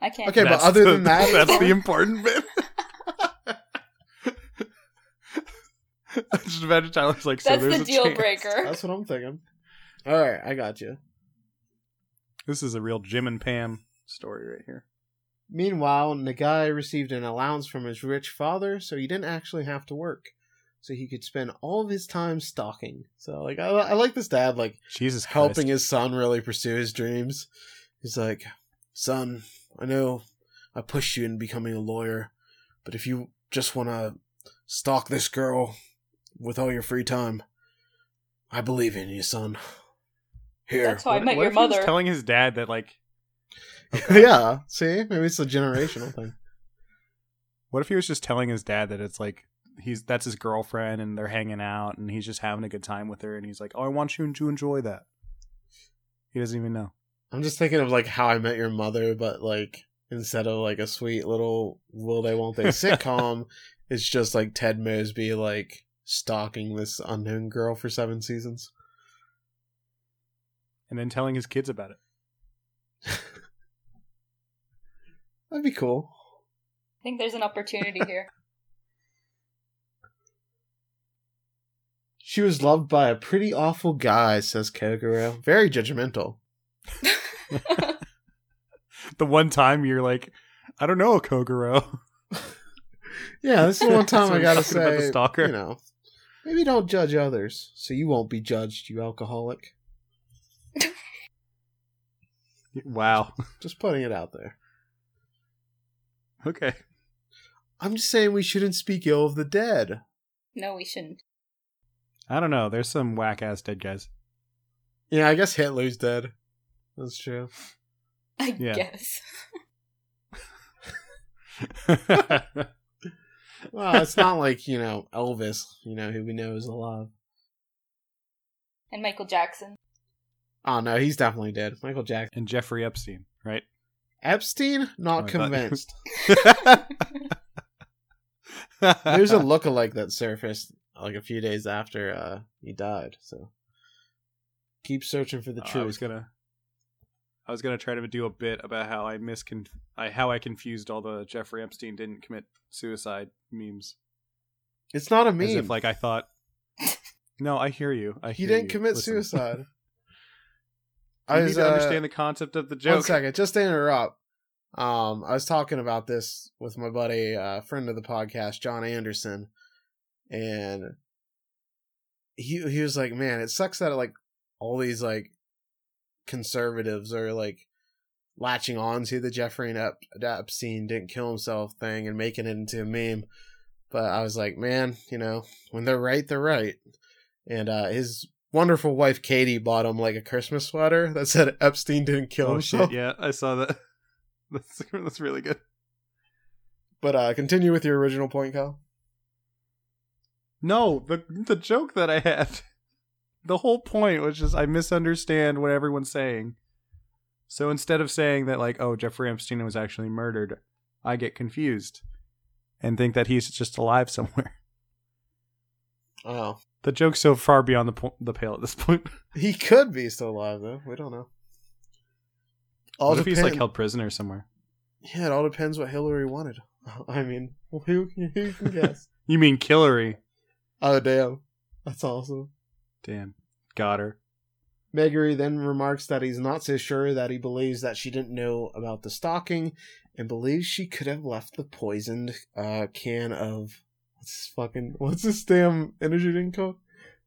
C: I can't.
A: Okay, but
B: That's
A: other
B: the-
A: than that-
B: that's the important bit. I just imagine Tyler's like, so
C: That's
B: there's
C: the
B: a
C: deal
B: chance.
C: breaker.
A: That's what I'm thinking. All right, I got you.
B: This is a real Jim and Pam story right here.
A: Meanwhile, Nagai received an allowance from his rich father, so he didn't actually have to work. So he could spend all of his time stalking. So, like, I, I like this dad, like,
B: Jesus
A: helping
B: Christ.
A: his son really pursue his dreams. He's like, Son, I know I pushed you in becoming a lawyer, but if you just want to stalk this girl with all your free time, I believe in you, son. Here.
C: That's how I met
B: what
C: your
B: if he was
C: mother.
B: telling his dad that like,
A: yeah, see? Maybe it's a generational thing.
B: what if he was just telling his dad that it's like he's that's his girlfriend and they're hanging out and he's just having a good time with her and he's like, oh, I want you to enjoy that. He doesn't even know.
A: I'm just thinking of like how I met your mother, but like instead of like a sweet little will they won't they sitcom, it's just like Ted Mosby like stalking this unknown girl for seven seasons.
B: And then telling his kids about it.
A: That'd be cool.
C: I think there's an opportunity here.
A: She was loved by a pretty awful guy, says Kogoro. Very judgmental.
B: The one time you're like, I don't know, a Kogoro.
A: Yeah, this is the one time I gotta
B: talking about the
A: say,
B: stalker.
A: you know, maybe don't judge others, so you won't be judged, you alcoholic.
B: Wow.
A: Just putting it out there.
B: Okay.
A: I'm just saying we shouldn't speak ill of the dead.
C: No, we shouldn't.
B: I don't know. There's some whack ass dead guys.
A: Yeah, I guess Hitler's dead. That's true.
C: I
B: Yeah.
C: guess.
A: Well, it's not like, you know, Elvis, you know, who we know is alive.
C: And Michael Jackson.
A: Oh, no, he's definitely dead. Michael Jackson.
B: and Jeffrey Epstein, right?
A: Epstein?
B: Oh,
A: Not
B: I thought-
A: convinced. There's a lookalike that surfaced like a few days after uh, he died, so keep searching for the
B: Oh, I was gonna, I was gonna try to do a bit about how I miscon, I how I confused all the Jeffrey Epstein didn't commit suicide memes.
A: It's not a
B: As
A: meme.
B: if like I thought. No, I hear you. I
A: he didn't
B: you.
A: commit
B: Listen.
A: suicide. I
B: need
A: was
B: to
A: uh,
B: understand the concept of the
A: One
B: joke.
A: second, just to interrupt. Um, I was talking about this with my buddy, uh, friend of the podcast, John Anderson, and he he was like, "Man, it sucks that like all these like conservatives are like latching on to the Jeffrey Ep- Epstein didn't kill himself thing and making it into a meme." But I was like, "Man, you know, when they're right, they're right." And uh, his wonderful wife Katie bought him like a Christmas sweater that said Epstein didn't kill
B: Oh
A: himself.
B: shit! Yeah, I saw that. That's that's really good.
A: But uh continue with your original point, Kyle.
B: No, the the joke that I had, the whole point was just I misunderstand what everyone's saying. So instead of saying that like, oh, Jeffrey Epstein was actually murdered, I get confused and think that he's just alive somewhere.
A: Oh.
B: The joke's so far beyond the po- the pale at this point.
A: He could be still alive though. We don't know. All
B: what if he's like held prisoner somewhere?
A: Yeah, it all depends what Hillary wanted. I mean, who, who can guess?
B: You mean Killary?
A: Oh damn. That's awesome.
B: Damn, got her.
A: Megure then remarks that he's not so sure that he believes that she didn't know about the stalking and believes she could have left the poisoned uh, can of what's this fucking what's this damn energy drink called?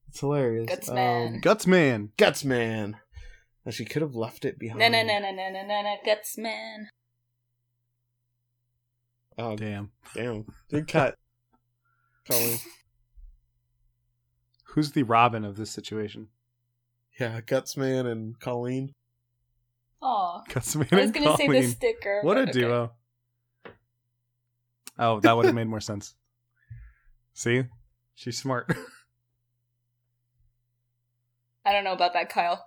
A: It's hilarious.
C: Guts Man.
A: Um,
B: Guts man.
A: Guts man. That she could have left it behind.
C: Na na na na na na na na guts man.
A: Oh
B: Damn.
A: damn. Good cut. Colleen.
B: Who's the Robin of this situation?
A: Yeah, Guts man and Colleen.
C: Aw.
B: Guts man
C: I was gonna say the sticker.
B: What a
C: okay.
B: duo. Oh, that would have made more sense. See? She's smart.
C: I don't know about that, Kyle.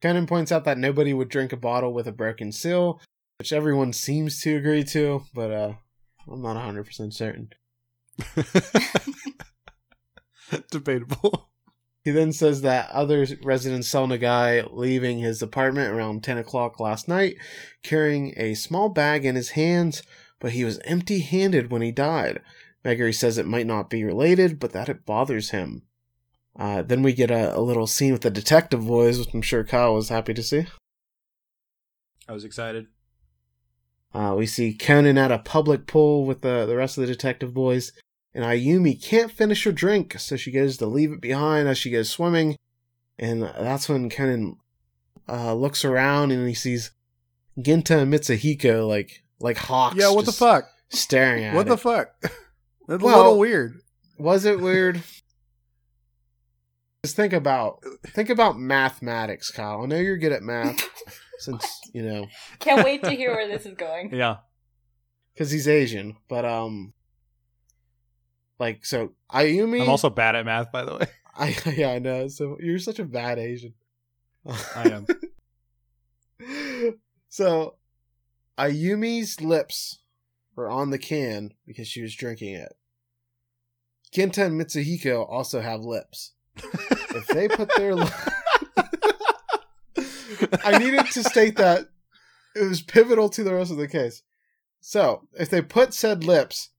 A: Conan points out that nobody would drink a bottle with a broken seal, which everyone seems to agree to, but uh I'm not 100% certain.
B: Debatable.
A: He then says that other residents saw a guy leaving his apartment around 10 o'clock last night, carrying a small bag in his hands, but he was empty handed when he died. Megure says it might not be related, but that it bothers him. Uh, then we get a, a little scene with the detective boys, which I'm sure Kyle was happy to see.
B: I was excited.
A: Uh, we see Conan at a public pool with the, the rest of the detective boys, and Ayumi can't finish her drink, so she goes to leave it behind as she goes swimming. And that's when Conan uh, looks around and he sees Genta and Mitsuhiko like like hawks.
B: Yeah, what the fuck?
A: Staring at him.
B: What
A: it.
B: the fuck? That's
A: Well-
B: a little weird.
A: Was it weird? Just think about think about mathematics, Kyle. I know you're good at math since you know
C: Can't wait to hear where this is going.
B: Yeah.
A: because he's Asian, but um, like so Ayumi.
B: I'm also bad at math, by the way.
A: I yeah I know. So you're such a bad Asian.
B: I am.
A: so Ayumi's lips were on the can because she was drinking it. Genta and Mitsuhiko also have lips. If they put their li- I needed to state that it was pivotal to the rest of the case. So, if they put said lips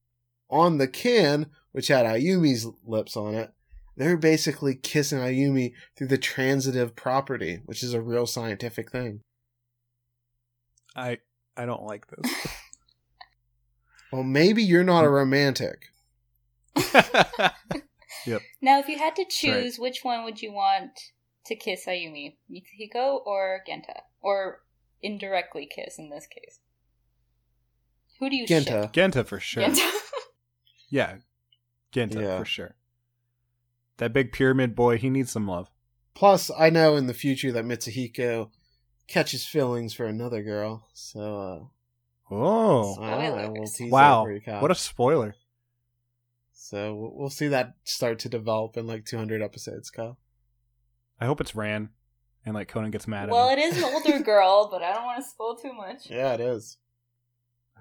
A: on the can, which had Ayumi's lips on it, they're basically kissing Ayumi through the transitive property, which is a real scientific thing.
B: I I don't like this.
A: Well, maybe you're not a hmm. romantic. yep.
C: Now, if you had to choose, which one would you want to kiss Ayumi? Mitsuhiko or Genta? Or indirectly kiss in this case? Who do you ship?
A: Genta.
B: Genta for sure.
C: Genta.
B: Yeah. Genta
A: Yeah.
B: for sure. that big pyramid boy, he needs some love.
A: Plus, I know in the future that Mitsuhiko catches feelings for another girl. So, uh,
B: Oh,
A: I don't know,
C: Spoilers.
A: we'll tease
B: wow!
A: that for you, Kyle.
B: What a spoiler!
A: So we'll- we'll see that start to develop in like 200 episodes, Kyle.
B: I hope it's Ran, and like Conan gets mad
C: Well,
B: him.
C: it is an older girl, but I don't want to spoil too much.
A: Yeah, it is.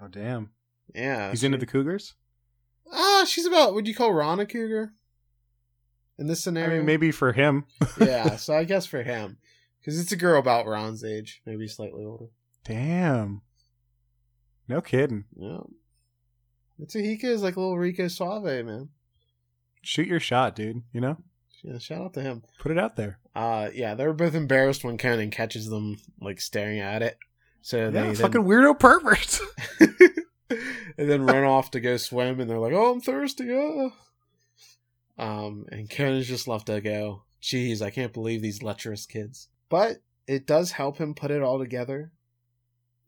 B: Oh damn!
A: Yeah,
B: He's into the Cougars.
A: Ah, she's about. Would you call Ran a cougar? In this
B: I
A: scenario,
B: mean, maybe for him.
A: yeah, so I guess for him, because it's a girl about Ran's age, maybe slightly older.
B: Damn. No kidding.
A: Yeah, Mitsuhiko is like a little Rico Suave, man.
B: Shoot your shot, dude. You know,
A: Yeah, shout out to him.
B: put it out there.
A: Uh, yeah, they were both embarrassed when Conan catches them like staring at it. So they
B: Yeah,
A: then,
B: fucking weirdo perverts.
A: and then run off to go swim, and they're like, "Oh, I'm thirsty." Uh. Um, and Conan's just left to go. Jeez, I can't believe these lecherous kids. But it does help him put it all together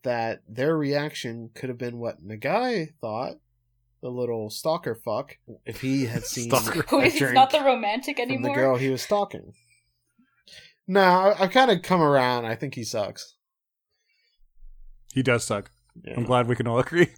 A: that their reaction could have been what Nagai thought, the little stalker fuck, if he had seen
B: Stalker.
C: Who
A: a
C: is he's not the romantic
A: from the girl he was stalking. No, I, I've kind of come around. I think he sucks.
B: he does suck.
A: Yeah.
B: I'm glad we can all agree.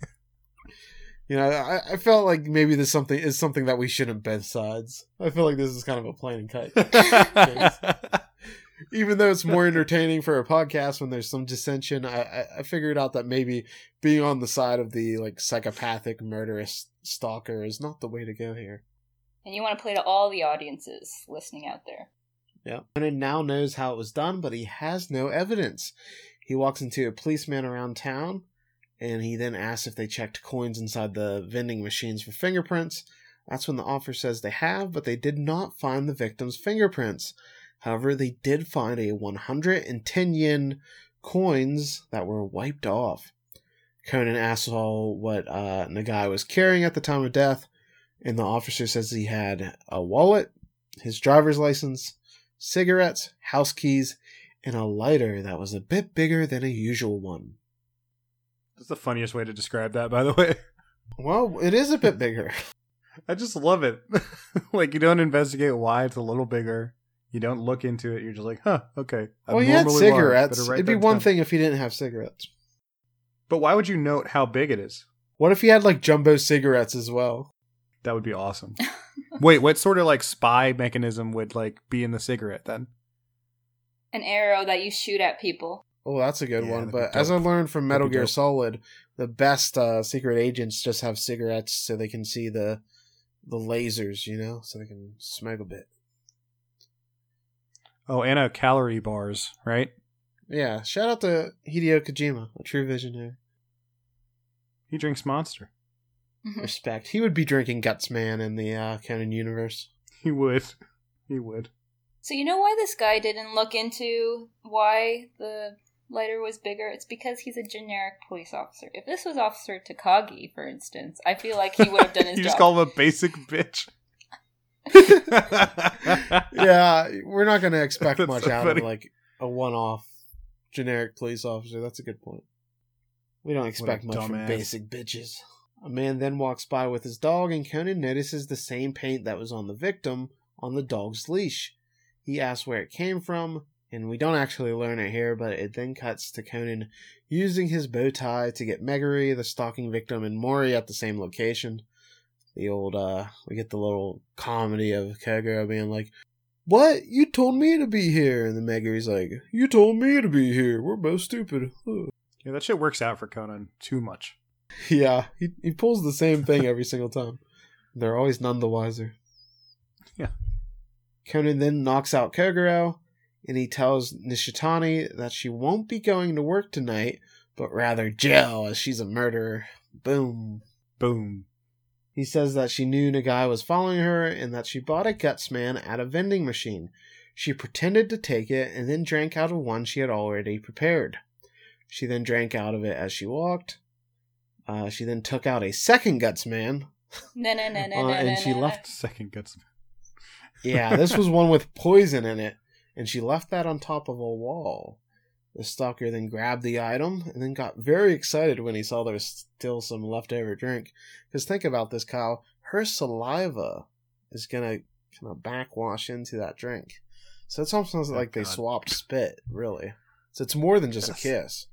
A: You know, I, I felt like maybe this something is something that we shouldn't bend sides. I feel like this is kind of a plain and cut. Even though it's more entertaining for a podcast when there's some dissension, I, I, I figured out that maybe being on the side of the like psychopathic murderous stalker is not the way to go here.
C: And you want to play to all the audiences listening out there.
A: Yeah. Conan now knows how it was done, but he has no evidence. He walks into a policeman around town, and he then asks if they checked coins inside the vending machines for fingerprints. That's when the officer says they have, but they did not find the victim's fingerprints. However, they did find a 110 yen coins that were wiped off. Conan asks all what uh, Nagai was carrying at the time of death, and the officer says he had a wallet, his driver's license, cigarettes, house keys, and a lighter that was a bit bigger than a usual one.
B: That's the funniest way to describe that, by the way.
A: Well, it is a bit bigger.
B: I just love it. like you don't investigate why it's a little bigger. You don't look into it. You're just like, huh, okay.
A: well, he had
B: Abnormally large.
A: cigarettes. It'd be one
B: down.
A: thing if he didn't have cigarettes.
B: But why would you note how big it is?
A: What if he had like jumbo cigarettes as well?
B: That would be awesome. Wait, what sort of like spy mechanism would like be in the cigarette then?
C: An arrow that you shoot at people.
A: Oh, that's a good
B: Yeah,
A: one. But as I learned from Metal Gear
B: dope.
A: Solid, the best uh, secret agents just have cigarettes so they can see the the lasers, you know, so they can smoke a bit.
B: Oh, and a calorie bars, right?
A: Yeah, shout out to Hideo Kojima, a true visionary.
B: He drinks Monster.
A: Respect. He would be drinking Guts Man in the uh, Conan universe.
B: He would. He would.
C: So you know why this guy didn't look into why the lighter was bigger? It's because he's a generic police officer. If this was Officer Takagi, for instance, I feel like he would have done his
B: you
C: job.
B: just call him a basic bitch.
A: yeah, we're not going to expect
B: That's
A: much
B: so
A: out
B: funny.
A: of like a one-off generic police officer. That's a good point. We don't expect much from
B: dumbass.
A: basic bitches. A man then walks by with his dog, and Conan notices the same paint that was on the victim on the dog's leash. He asks where it came from, and we don't actually learn it here, but it then cuts to Conan using his bow tie to get Megure, the stalking victim, and Mori at the same location. The old, uh, we get the little comedy of Kogoro being like, What? You told me to be here. And then Megure's like, You told me to be here. We're both stupid.
B: Yeah, that shit works out for Conan too much.
A: Yeah, he, he pulls the same thing every single time. They're always none the wiser.
B: Yeah.
A: Conan then knocks out Kogoro, and he tells Nishitani that she won't be going to work tonight, but rather jail as she's a murderer. Boom.
B: Boom.
A: He says that she knew Nagai was following her and that she bought a Gutsman at a vending machine. She pretended to take it and then drank out of one she had already prepared. She then drank out of it as she walked. Uh, she then took out a second Gutsman.
C: No, no, no, no,
A: Uh,
C: no,
A: and
C: no,
A: she
C: no,
A: left-
B: Second guts.
A: Yeah, this was one with poison in it, and she left that on top of a wall. The stalker then grabbed the item and then got very excited when he saw there was still some leftover drink. Because think about this, Kyle. Her saliva is going to kind of backwash into that drink. So it's almost
B: Oh,
A: like they swapped spit, really. So it's more than just
B: Yes.
A: a kiss.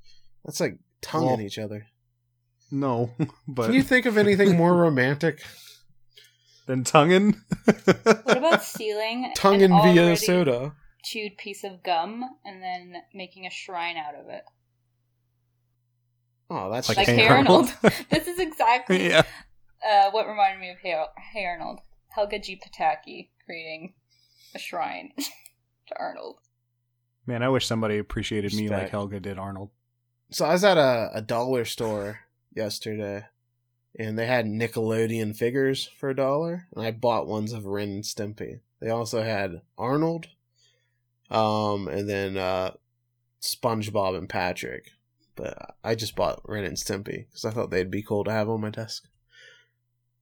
A: That's like tonguing
B: Well,
A: each other.
B: No, but
A: Can you think of anything more romantic?
B: then tonguing.
C: What about stealing
A: Tonguing
C: an
A: via
C: already
A: soda.
C: Chewed piece of gum and then making a shrine out of it?
A: Oh, that's
B: Like
C: Like
B: Hey
C: Hey
B: Arnold?
C: Arnold. this is exactly
B: yeah.
C: uh, what reminded me of hey, hey Arnold. Helga G. Pataki creating a shrine to Arnold.
B: Man, I wish somebody appreciated me like Helga did Arnold.
A: So I was at a, a dollar store yesterday, and they had Nickelodeon figures for a dollar, and I bought ones of Ren and Stimpy. They also had Arnold, um, and then uh, SpongeBob and Patrick. But I just bought Ren and Stimpy because I thought they'd be cool to have on my desk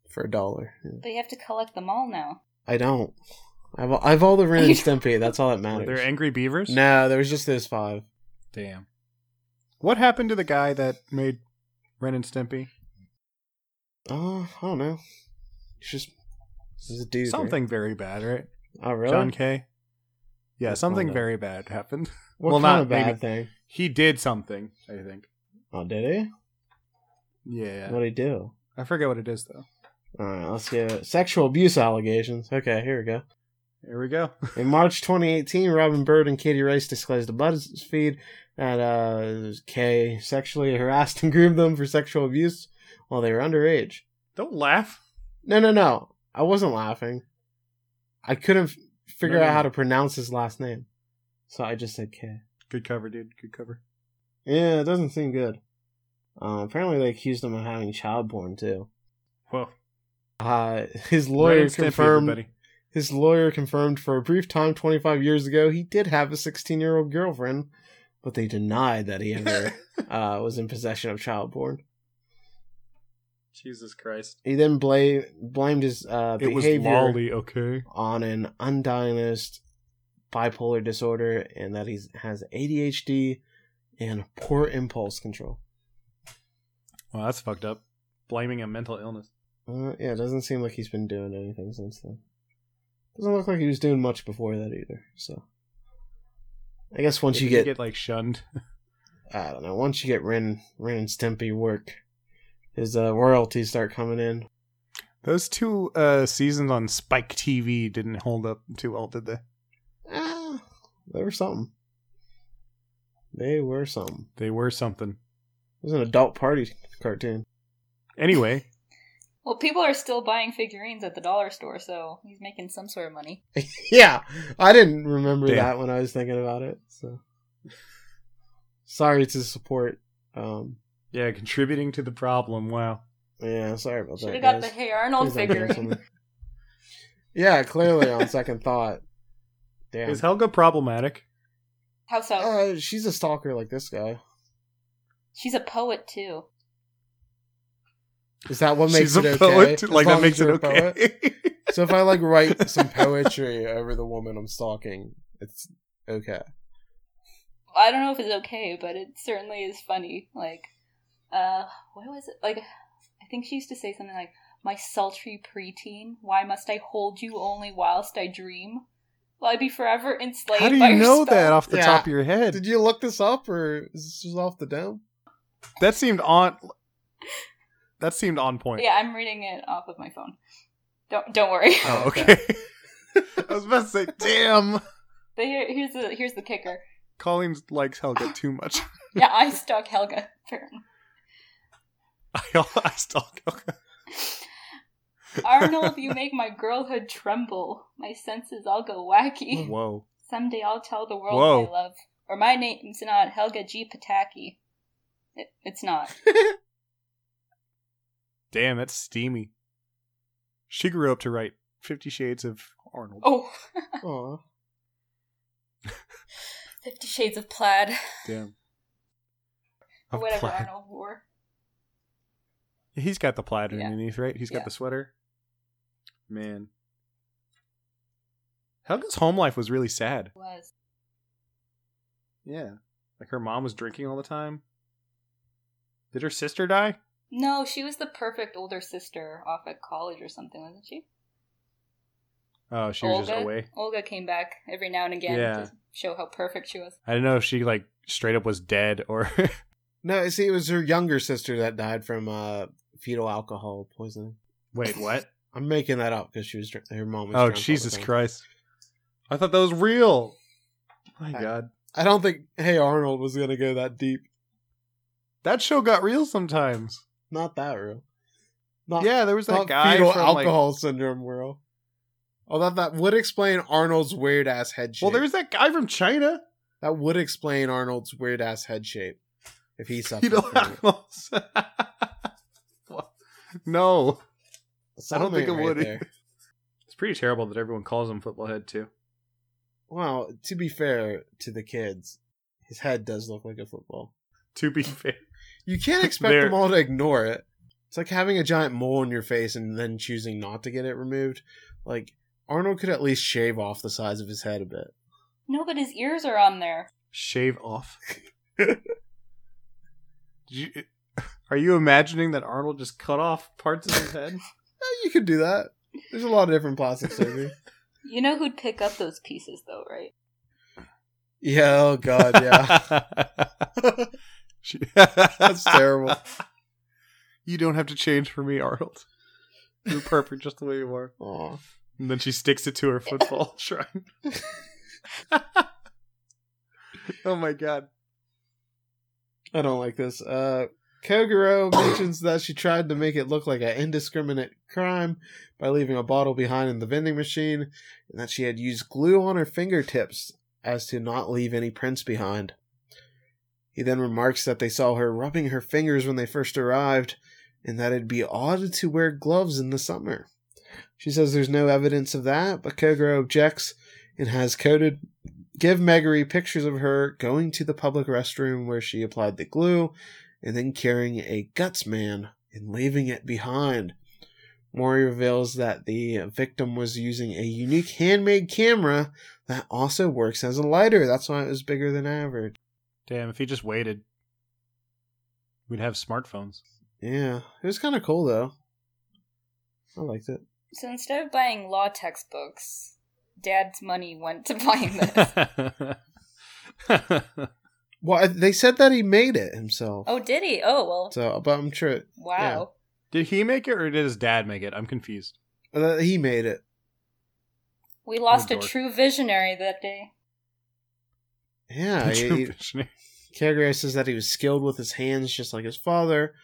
A: for a dollar. Yeah.
C: But you have to collect them all now.
A: I don't. I've I've all the Ren and Stimpy. That's all that
B: Were
A: matters.
B: there angry beavers?
A: No, there was just those five.
B: Damn. What happened to the guy that made Ren and Stimpy?
A: Oh, I don't know. He's just he's a dude. right?
B: Something very bad, right?
A: Oh, really?
B: John K. Yeah, something very bad happened.
A: What
B: well,
A: kind
B: not
A: of bad
B: maybe-
A: thing?
B: He did something, I think.
A: Oh, did he?
B: Yeah.
A: What did he do?
B: I forget what it is though.
A: All right, let's get it. Sexual abuse allegations. Okay, here we go.
B: Here we go.
A: In March 2018, Robyn Byrd and Katie Rice disclosed to BuzzFeed feed that uh, Kay sexually harassed and groomed them for sexual abuse while they were underage.
B: Don't laugh.
A: No, no, no. I wasn't laughing. I couldn't figure
B: No, no,
A: out how to pronounce his last name, so I just said K.
B: Good cover, dude. Good cover.
A: Yeah, it doesn't seem good. Uh, apparently, they accused him of having child porn too.
B: Whoa.
A: Uh, his lawyer confirmed.
B: everybody.
A: His lawyer confirmed for a brief time 25 years ago he did have a 16 year old girlfriend, but they denied that he ever uh, was in possession of child porn.
B: Jesus Christ.
A: He then bla- blamed his uh,
B: It was
A: behavior
B: lolly, okay?
A: on an undiagnosed bipolar disorder and that he has ADHD and poor impulse control.
B: Well, that's fucked up. Blaming a mental illness.
A: Uh, yeah, it doesn't seem like he's been doing anything since then. Doesn't look like he was doing much before that either. So, I guess once
B: Did
A: you
B: he
A: get,
B: get like shunned.
A: I don't know, once you get Ren, Ren and Stimpy work, his uh, royalties start coming in.
B: Those two uh, seasons on Spike TV didn't hold up too well, did they?
A: Ah, they were something. They were something.
B: They were something.
A: It was an adult party cartoon.
B: Anyway,
C: Well, people are still buying figurines at the dollar store, so he's making some sort of money.
A: yeah, I didn't remember
B: Damn.
A: that when I was thinking about it. So, sorry to support. Um,
B: yeah, contributing to the problem. Wow.
A: yeah, sorry about
C: Should
A: that.
C: have got the. Hey Arnold
A: Please don't do
C: figurine.
A: something. Yeah, clearly on second thought. Damn.
B: Is Helga problematic?
C: How so?
A: Uh, she's a stalker like this guy.
C: She's a poet too.
A: Is that what makes
B: She's
A: it
B: a
A: okay?
B: poet. Like
A: long
B: that makes it
A: you're a poet?
B: okay.
A: So if I like write some poetry over the woman I'm stalking, it's okay.
C: I don't know if it's okay, but it certainly is funny. Like, uh, what was it? Like, I think she used to say something like, "My sultry preteen, why must I hold you only whilst I dream? Will I be forever enslaved?"
B: How do you
C: your
B: know
C: spell?"
B: that off the
A: Yeah.
B: top of your head?
A: Did you look this up, or is this just off the dome?
B: That seemed on. That seemed on point.
C: Yeah, I'm reading it off of my phone. Don't don't worry.
B: Oh, okay. I was about to say, damn.
C: But here, here's the here's the kicker.
B: Colleen likes Helga too much.
C: Yeah, I stalk Helga. apparently.
B: I, I stalk
C: Arnold, you make my girlhood tremble. My senses all go wacky.
B: Whoa.
C: Someday I'll tell the world
B: Whoa.
C: my love. Or my name's not Helga G. Pataki. It, it's not.
B: Damn, that's steamy. She grew up to write Fifty Shades of Arnold.
C: Oh. Fifty Shades of Plaid.
B: Damn. Of
C: whatever
B: plaid.
C: Arnold wore.
B: He's got the plaid
C: Yeah.
B: underneath, right? He's got
C: Yeah.
B: the sweater. Man. Helga's home life was really sad.
C: Was.
B: Yeah. Like her mom was drinking all the time. Did her sister die?
C: No, she was the perfect older sister off at college or something, wasn't she?
B: Oh, she was just away.
C: Olga came back every now and again
B: Yeah.
C: to show how perfect she was.
B: I don't know if she like straight up was dead or
A: No, see, it was her younger sister that died from uh, fetal alcohol poisoning.
B: wait, what?
A: I'm making that up because she was her mom was.
B: Oh
A: drunk all the
B: Jesus. Christ! I thought that was real. My
A: I-
B: God,
A: I don't think Hey Arnold was gonna go that deep.
B: that show got real sometimes.
A: Not that real. Not,
B: yeah, there was that guy
A: fetal
B: from
A: alcohol syndrome world. Oh, Although that would explain Arnold's weird ass head shape.
B: Well, there's that guy from China.
A: that would explain Arnold's weird ass head shape if he suffered.
B: Fetal alcohol. What? no,
A: That's
B: I don't think it
A: something
B: would
A: right
B: it's pretty terrible that everyone calls him football head too.
A: Well, to be fair to the kids, his head does look like a football.
B: To be fair,
A: You can't expect
B: There-
A: them all to ignore it. It's like having a giant mole in your face and then choosing not to get it removed. Like Arnold could at least shave off the size of his head a bit.
C: No, but his ears are on there.
B: shave off. Did you, are you imagining that Arnold just cut off parts of his head?
A: You could do that. There's a lot of different plastic surgery.
C: You know who'd pick up those pieces, though, right?
A: yeah, oh god, yeah. That's terrible.
B: You don't have to change for me, Arnold. You're perfect just the way you are.
A: Aw.
B: And then she sticks it to her football shrine. oh my god.
A: I don't like this. Uh Kogoro mentions that she tried to make it look like an indiscriminate crime by leaving a bottle behind in the vending machine, and that she had used glue on her fingertips as to not leave any prints behind. He then remarks that they saw her rubbing her fingers when they first arrived, and that it'd be odd to wear gloves in the summer. She says there's no evidence of that, but Kogoro objects and has coded give Megure pictures of her going to the public restroom where she applied the glue and then carrying a guts man and leaving it behind. Mori reveals that the victim was using a unique handmade camera that also works as a lighter. That's why it was bigger than average.
B: Damn, if he just waited, we'd have smartphones.
A: Yeah, it was kind of cool though. I liked it.
C: So instead of buying law textbooks, Dad's money went to buying this.
A: Well, they said that he made it himself.
C: oh, did he? Oh, well,
A: So, but I'm sure
C: wow.
B: did he make it or did his dad make it? I'm confused.
A: uh, he made it.
C: We lost a true visionary that day.
A: Yeah,
B: True
A: he,
B: visionary.
A: Kogoro says that he was skilled with his hands just like his father,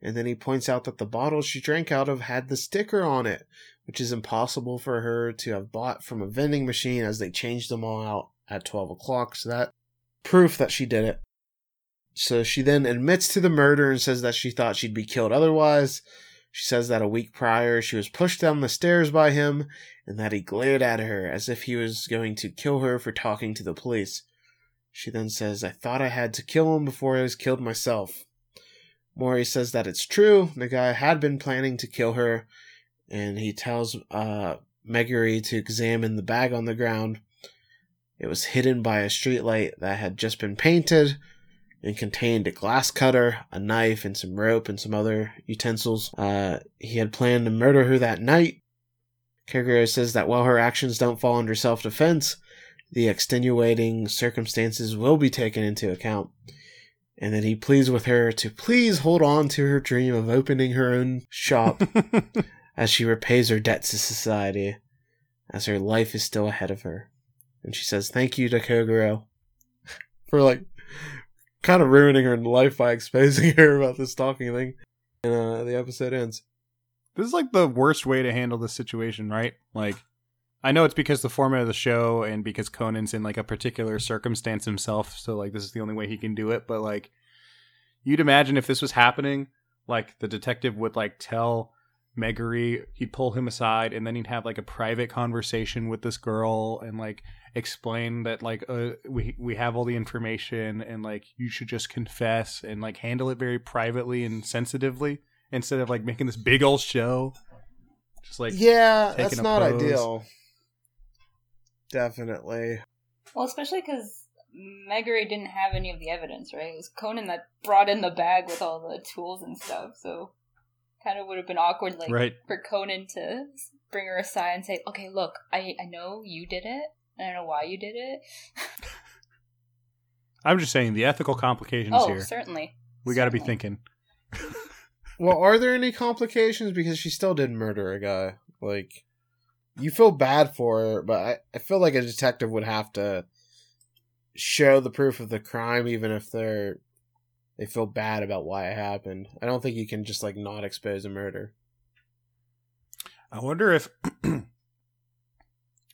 A: and then he points out that the bottle she drank out of had the sticker on it, which is impossible for her to have bought from a vending machine as they changed them all out at 12 o'clock, so that proof that she did it. So she then admits to the murder and says that she thought she'd be killed otherwise. She says that a week prior she was pushed down the stairs by him and that he glared at her as if he was going to kill her for talking to the police. She then says, I thought I had to kill him before I was killed myself. Mori says that it's true. The guy had been planning to kill her, and he tells uh, Megure to examine the bag on the ground. It was hidden by a streetlight that had just been painted and contained a glass cutter, a knife, and some rope and some other utensils. Uh, he had planned to murder her that night. Kogoro says that while her actions don't fall under self defense, the extenuating circumstances will be taken into account, and that he pleads with her to please hold on to her dream of opening her own shop as she repays her debt to society, as her life is still ahead of her. And she says, Thank you to Kogoro for like kind of ruining her life by exposing her about this stalking thing. And uh, the episode ends.
B: This is like the worst way to handle this situation, right? Like, I know it's because the format of the show and because Conan's in like a particular circumstance himself, so like this is the only way he can do it. But like, you'd imagine if this was happening, like the detective would like tell Megure, he'd pull him aside, and then he'd have like a private conversation with this girl and like explain that like uh, we we have all the information and like you should just confess and like handle it very privately and sensitively instead of like making this big old show. Just like
A: yeah, that's not
B: pose.
A: ideal. Definitely.
C: Well, especially because Megure didn't have any of the evidence, right? It was Conan that brought in the bag with all the tools and stuff, so kind of would have been awkward, like
B: right.
C: for Conan to bring her aside and say, "Okay, look, I I know you did it. and I don't know why you did it.
B: I'm just saying the ethical complications
C: oh,
B: here.
C: certainly.
B: We got to be thinking.
A: Well, are there any complications? Because she still did murder a guy. Like, you feel bad for her, but I, I feel like a detective would have to show the proof of the crime, even if they're they feel bad about why it happened. I don't think you can just like not expose a murder.
B: I wonder if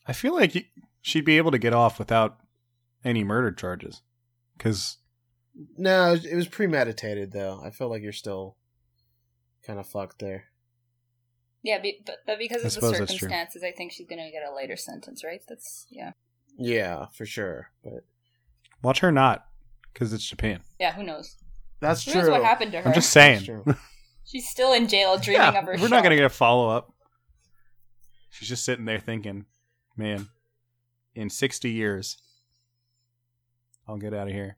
B: I feel like y- she'd be able to get off without any murder charges, because
A: No, it was premeditated though. I feel like you're still kind of fucked there.
C: Yeah, be, but, but because
B: I
C: of the
B: suppose that's true.
C: circumstances, I think she's gonna get a lighter sentence, right? That's yeah,
A: Yeah, for sure. But
B: watch her not, because it's Japan.
C: yeah. Who knows?
A: That's
C: Who
A: true.
C: knows what happened to her?
B: I'm just saying.
C: She's still in jail, dreaming
B: Yeah,
C: of her.
B: we're not gonna get a follow up. She's just sitting there thinking, "Man, in 60 years, I'll get out of here."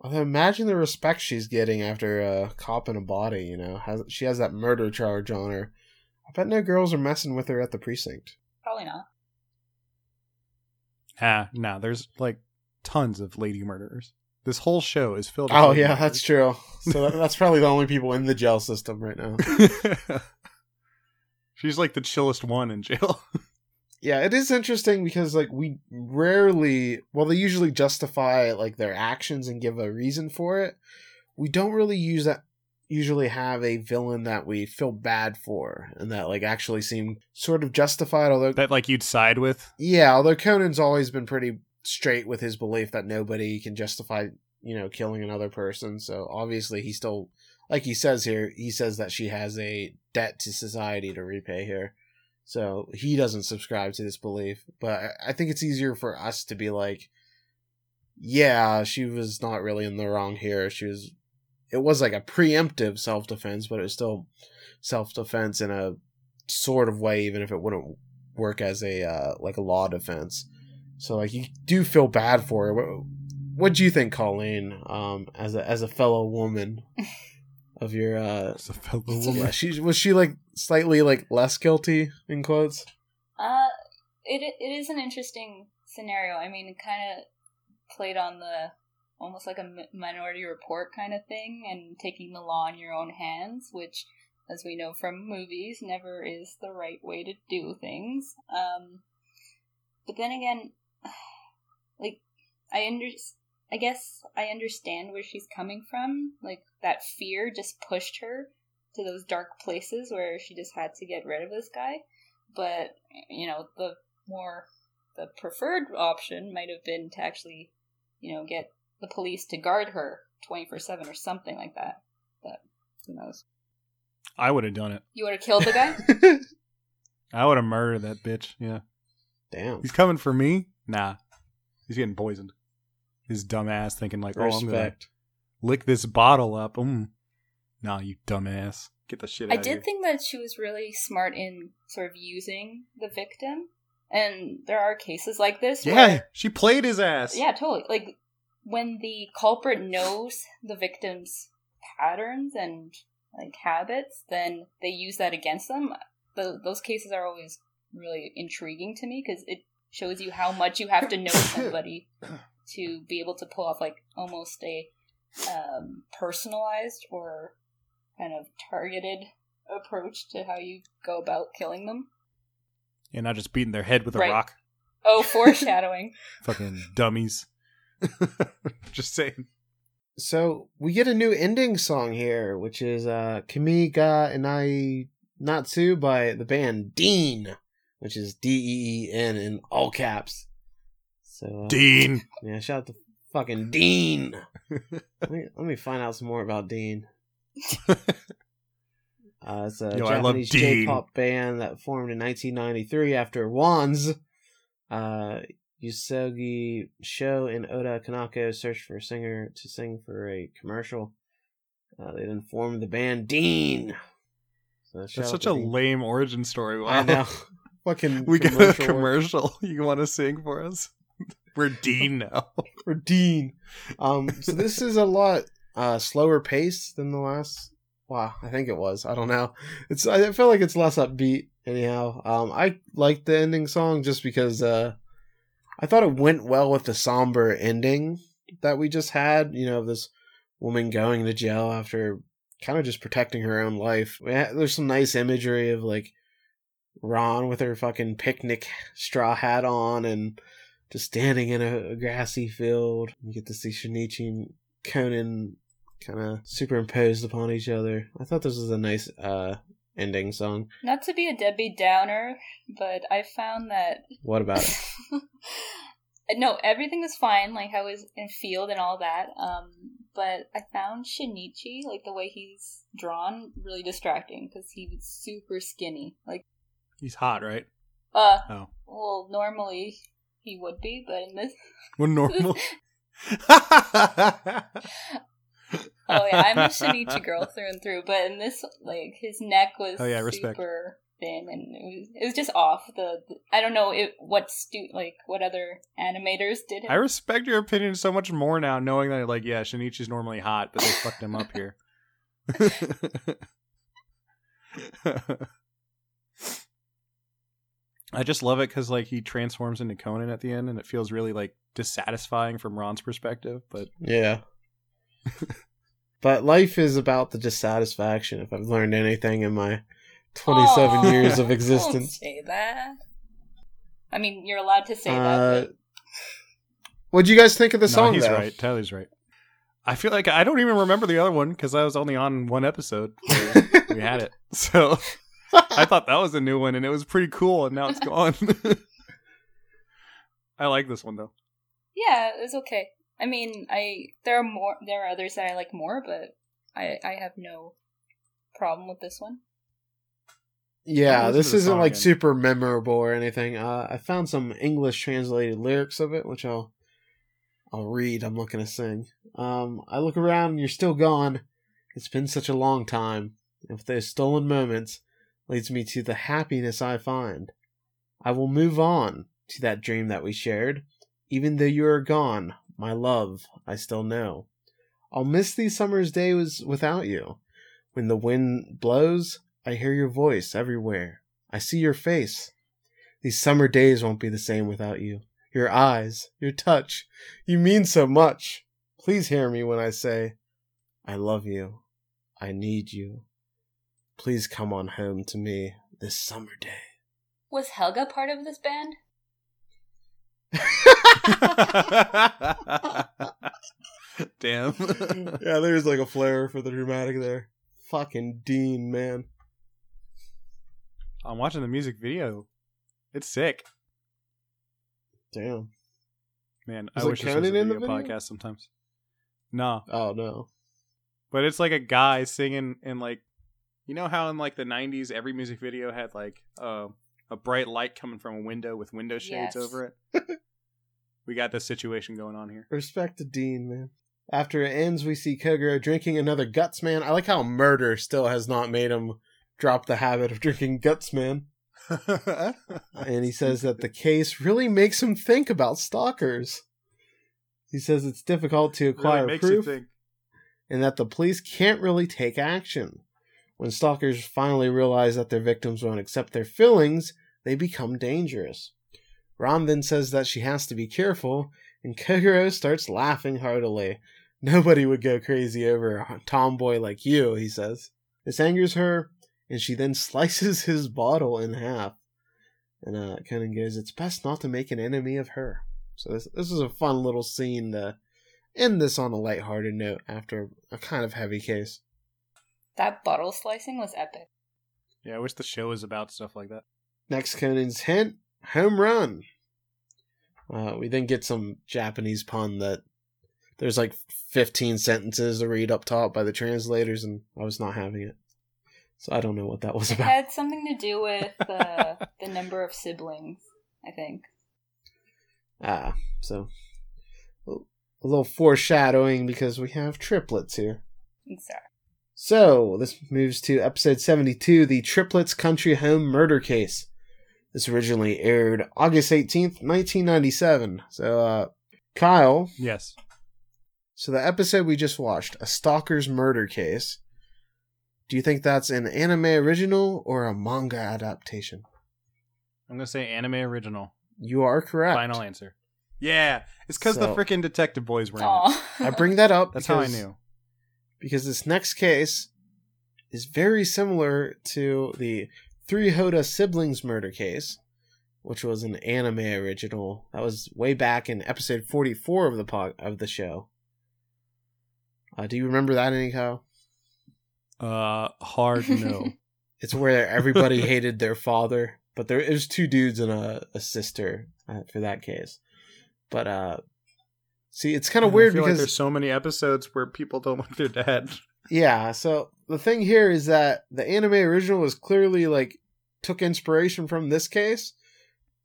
A: Although imagine the respect she's getting after a cop copping a body. You know, has she has that murder charge on her. I bet no girls are messing with her at the precinct.
C: Probably not.
B: Ah, no, there's like tons of lady murderers. This whole show is filled.
A: Oh yeah, that's true. So that, that's probably the only people in the jail system right now.
B: She's like the chillest one in jail.
A: Yeah, it is interesting because like we rarely, well, they usually justify like their actions and give a reason for it. We don't really use that. Usually have a villain that we feel bad for and that like actually seem sort of justified. Although
B: that like you'd side with.
A: Yeah, although Conan's always been pretty straight with his belief that nobody can justify, you know, killing another person. So obviously he still like he says here, he says that she has a debt to society to repay here. So he doesn't subscribe to this belief. But I- think it's easier for us to be like, yeah, she was not really in the wrong here. She was it was like a preemptive self defense, but it was still self defense in a sort of way, even if it wouldn't work as a uh, like a law defense. So like you do feel bad for her. What what do you think, Colleen? Um, as a as a fellow woman of your uh,
B: As a fellow woman.
A: she was she like slightly like less guilty in quotes.
C: Uh, it it is an interesting scenario. I mean, it kind of played on the almost like a minority report kind of thing, and taking the law in your own hands, which, as we know from movies, never is the right way to do things. Um, but then again, like I under I guess I understand where she's coming from. Like that fear just pushed her to those dark places where she just had to get rid of this guy but you know the more the preferred option might have been to actually you know get the police to guard her 24-7 or something like that but who knows
B: I would have done it.
C: you would have killed the guy
B: I would have murdered that bitch. Yeah.
A: Damn.
B: He's coming for me? Nah. He's getting poisoned. His dumb ass thinking like, oh, I'm gonna
A: Respect.
B: lick this bottle up. Mm. Nah, you dumbass. Get the shit out
C: i
B: of
C: did
B: here.
C: think that she was really smart in sort of using the victim and there are cases like this
B: Yeah,
C: where
B: she played his ass.
C: yeah totally like when the culprit knows the victim's patterns and like habits then they use that against them Tho- those cases are always really intriguing to me because it shows you how much you have to know somebody to be able to pull off like almost a um, personalized or kind of targeted approach to how you go about killing them
B: And not just beating their head with a
C: Right.
B: rock.
C: oh foreshadowing
B: Fucking dummies. just saying.
A: So we get a new ending song here, which is uh Kimi ga Inai Natsu by the band DEEN, which is D E E N in all caps. So uh,
B: DEEN.
A: yeah, shout out to fucking DEEN. let, me, let me find out some more about DEEN. Uh, it's a
B: Yo,
A: Japanese J-pop band that formed in 1993 after Wands. Uh, Yusogi Sho and Oda Kanako searched for a singer to sing for a commercial. Uh, they then formed the band DEEN. So
B: That's such a
A: DEEN.
B: lame origin story. Wow.
A: I know. Fucking
B: We got a
A: commercial.
B: You want to sing for us? We're DEEN now.
A: we're DEEN. Um, so this is a lot uh slower pace than the last. Wow, I think it was. I don't know. It's. I feel like it's less upbeat. anyhow, um, I liked the ending song just because uh, I thought it went well with the somber ending that we just had. You know, this woman going to jail after kind of just protecting her own life. There's some nice imagery of like Ran with her fucking picnic straw hat on and just standing in a, a grassy field. You get to see Shinichi and Conan kind of superimposed upon each other. I thought this was a nice uh, ending song.
C: Not to be a Debbie Downer, but I found that.
A: What about it?
C: no, everything was fine, like how was in field and all that. Um, but I found Shinichi, like the way he's drawn, really distracting because he was super skinny. Like
B: he's hot, right?
C: Uh, oh. Well, normally he would be, but in this,
B: well, normal.
C: oh yeah, I'm a Shinichi girl through and through. But in this, like his neck was
B: oh, yeah, respect.
C: super thin, and it was it was just off. The, the I don't know it, what stu like what other animators did.
B: I respect your opinion so much more now, knowing that like yeah, Shinichi's normally hot, but they fucked him up here. I just love it because like he transforms into Conan at the end, and it feels really like dissatisfying from Ran's perspective. But
A: yeah, but life is about the dissatisfaction. If I've learned anything in my 27 oh, years of existence,
C: say that. I mean, you're allowed to say uh, that. But...
A: What do you guys think of the no, song?
B: He's
A: though?
B: right. Tyler's right. I feel like I don't even remember the other one because I was only on one episode. we had it, so I thought that was a new one, and it was pretty cool, and now it's gone. I like this one though.
C: Yeah, it's okay. I mean, I there are more there are others that I like more, but I I have no problem with this one.
A: Yeah, this isn't like again. super memorable or anything. Uh, I found some English translated lyrics of it, which I'll I'll read. I'm not gonna sing. Um, I look around and you're still gone. It's been such a long time. If those stolen moments leads me to the happiness I find, I will move on to that dream that we shared. Even though you are gone, my love, I still know. I'll miss these summer's days without you. When the wind blows, I hear your voice everywhere. I see your face. These summer days won't be the same without you. Your eyes, your touch, you mean so much. Please hear me when I say, I love you. I need you. Please come on home to me this summer day.
C: Was Helga part of this band?
B: Damn.
A: yeah, there's like a flair for the dramatic there. Fucking DEEN, man.
B: I'm watching the music video. It's sick.
A: Damn.
B: Man, Is I wish this was a video, video podcast sometimes. No.
A: Oh no.
B: But it's like a guy singing in like you know how in like the 90s every music video had like uh, a bright light coming from a window with window shades yes. over it. we got this situation going on here.
A: Respect to DEEN, man. After it ends, we see Kogoro drinking another Guts Man. I like how murder still has not made him drop the habit of drinking Guts Man. and he says that the case really makes him think about stalkers. He says it's difficult to acquire really proof and that the police can't really take action. When stalkers finally realize that their victims won't accept their feelings, they become dangerous. Ran then says that she has to be careful, and Kogoro starts laughing heartily. Nobody would go crazy over a tomboy like you, he says. This angers her, and she then slices his bottle in half. And uh, Conan goes, "It's best not to make an enemy of her." So this this is a fun little scene to end this on a lighthearted note after a kind of heavy case.
C: That bottle slicing was epic.
B: Yeah, I wish the show was about stuff like that.
A: Next, Conan's hint: home run. Uh, we then get some Japanese pun that there's like 15 sentences to read up top by the translators, and I was not having it. So I don't know what that was
C: it
A: about.
C: had something to do with uh, the number of siblings, I think.
A: Ah, so a little foreshadowing because we have triplets here.
C: Sorry.
A: So this moves to episode 72, the Triplets Country Home Murder Case. This originally aired August 18th, 1997. So, uh, Kyle.
B: Yes.
A: So the episode we just watched, A Stalker's Murder Case, Do you think that's an anime original or a manga adaptation?
B: I'm gonna say anime original.
A: You are correct.
B: Final answer. Yeah, it's because the freaking detective boys were in it.
A: I bring that up
B: That's how I knew.
A: Because this next case is very similar to the Three Hoda siblings murder case, which was an anime original. That was way back in episode 44 of the pod, of the show. Uh, do you remember that, Nico?
B: Uh, hard no.
A: It's where everybody hated their father, but there is two dudes and a, a sister uh, for that case. But uh, see, it's kind of weird
B: feel like
A: because
B: there's so many episodes where people don't like their dad.
A: Yeah, so the thing here is that the anime original was clearly like took inspiration from this case,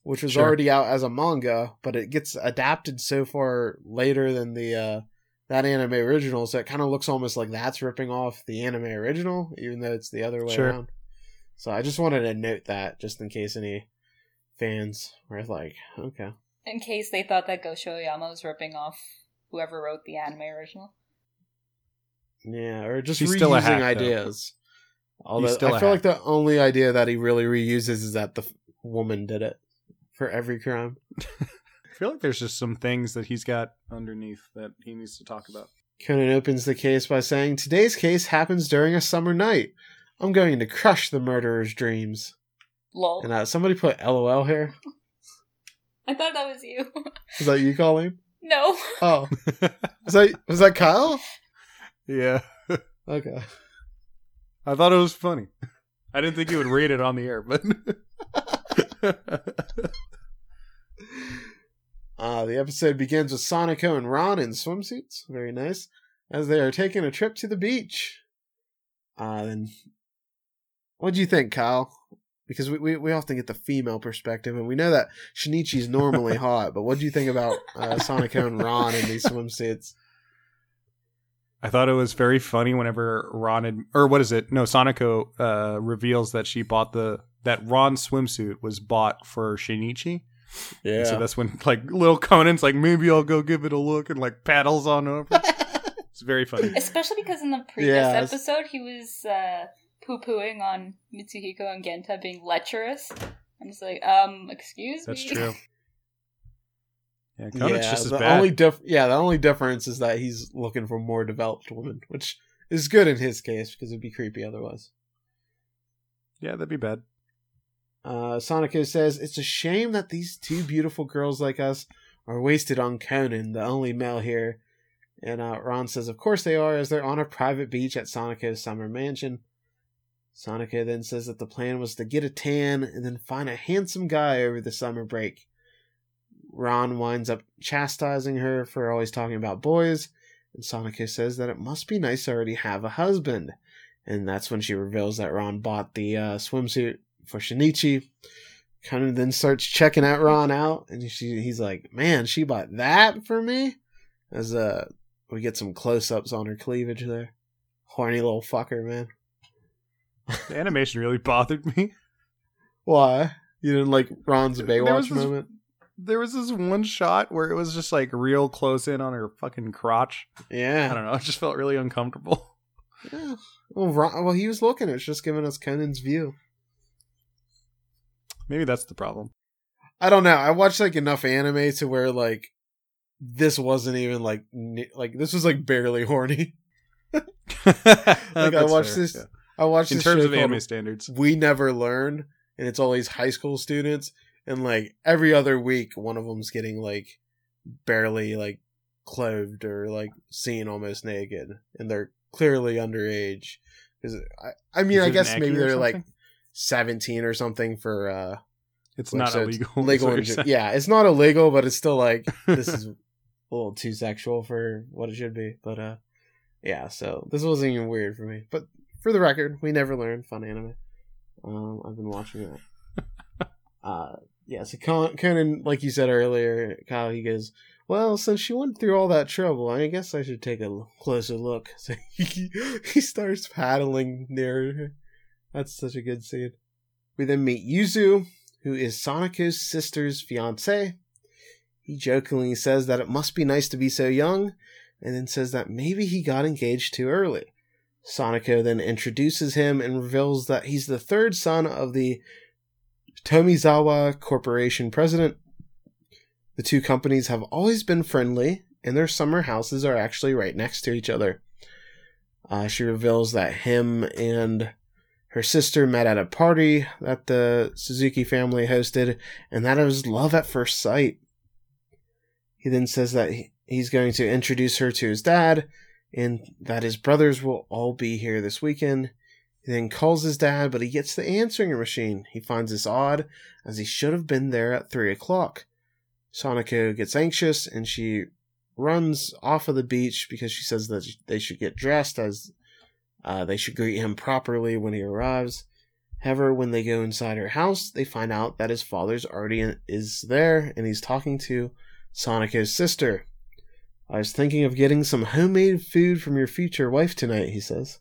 A: which was
B: Sure.
A: already out as a manga, but it gets adapted so far later than the uh that anime original, so it kind of looks almost like that's ripping off the anime original, even though it's the other way
B: Sure.
A: around. So I just wanted to note that just in case any fans were like, okay.
C: In case they thought that Gosho Aoyama was ripping off whoever wrote the anime original.
A: Yeah, or just
B: She's
A: reusing
B: still a hack, though.
A: ideas. Although
B: still
A: I
B: a
A: feel
B: hack.
A: like the only idea that he really reuses is that the f- woman did it for every crime.
B: I feel like there's just some things that he's got underneath that he needs to talk about.
A: Conan opens the case by saying, "Today's case happens during a summer night. I'm going to crush the murderer's dreams."
C: Lol.
A: And uh, somebody put LOL here.
C: I thought that was you.
A: Is that you, Colleen?
C: no.
A: Oh, was that was that Kyle?
B: yeah,
A: Okay.
B: I thought it was funny. I didn't think you would read it on the air, but
A: Uh, the episode begins with Sonoko and Ran in swimsuits. Very nice. As they are taking a trip to the beach. Uh, then, what do you think, Kyle? Because we, we, we often get the female perspective, and we know that Shinichi's normally hot, but what do you think about uh, Sonoko and Ran in these swimsuits?
B: I thought it was very funny whenever Ran had, or what is it? No, Sonoko uh, reveals that she bought the that Ran swimsuit was bought for Shinichi.
A: Yeah.
B: So that's when like little Conan's like, maybe I'll go give it a look and like paddles on over. It's very funny.
C: Especially because in the previous
A: Yeah,
C: episode he was uh, poo pooing on Mitsuhiko and Genta being lecherous. I'm just like, um, excuse
B: That's
C: me.
B: true. Yeah, Conan's
A: yeah,
B: just as
A: the
B: bad.
A: only diff- yeah, the only difference is that he's looking for more developed women, which is good in his case because it'd be creepy otherwise.
B: Yeah, that'd be bad.
A: Uh, Sonoko says, It's a shame that these two beautiful girls like us are wasted on Conan, the only male here. And uh, Ran says, Of course they are, as they're on a private beach at Sonoko's summer mansion. Sonoko then says that the plan was to get a tan and then find a handsome guy over the summer break. Ran winds up chastising her for always talking about boys, and Sonoko says that it must be nice to already have a husband. And that's when she reveals that Ran bought the uh, swimsuit for Shinichi. Kind of then starts checking that Ran out, and she he's like, "Man, she bought that for me." As uh, we get some close-ups on her cleavage there. Horny little fucker, man.
B: The animation really bothered me.
A: Why? You didn't like Ran's
B: There
A: Baywatch
B: this-
A: moment?
B: There was this one shot where it was just like real close in on her fucking crotch.
A: Yeah.
B: I don't know. It just felt really uncomfortable.
A: yeah. Well, Ran, well, he was looking. It's just giving us Conan's view.
B: Maybe that's the problem.
A: I don't know. I watched like enough anime to where like this wasn't even like like this was like barely horny.
B: like
A: I watched this- I watched
B: in terms of anime standards.
A: We Never Learn, and it's all these high school students, and like every other week, one of them's getting like barely like clothed or like seen almost naked, and they're clearly underage. Because I, I mean, I guess maybe they're like seventeen or something for uh
B: It's
A: like,
B: not
A: so
B: illegal.
A: legal
B: what
A: in
B: you're
A: Ja-
B: saying.
A: yeah, it's not illegal, but it's still like this is a little too sexual for what it should be. But uh, yeah. So this wasn't even weird for me. But for the record, we never learned fun anime. Um, I've been watching that. uh, yeah. So Con- Conan, like you said earlier, Kyle, he goes. Well, since she went through all that trouble, I guess I should take a closer look. So he, he starts paddling near her. That's such a good scene. We then meet Yuzu, who is Sonoko's sister's fiance. He jokingly says that it must be nice to be so young, and then says that maybe he got engaged too early. Sonoko then introduces him and reveals that he's the third son of the Tomizawa Corporation president. The two companies have always been friendly, and their summer houses are actually right next to each other. Uh, she reveals that him and her sister met at a party that the Suzuki family hosted, and that it was love at first sight. He then says that he's going to introduce her to his dad, and that his brothers will all be here this weekend. He then calls his dad, but he gets the answering machine. He finds this odd, as he should have been there at 3 o'clock. Sonoko gets anxious, and she runs off of the beach because she says that they should get dressed as uh, they should greet him properly when he arrives. However, when they go inside her house, they find out that his father's already in, is there and he's talking to Sonoko's sister. I was thinking of getting some homemade food from your future wife tonight, he says.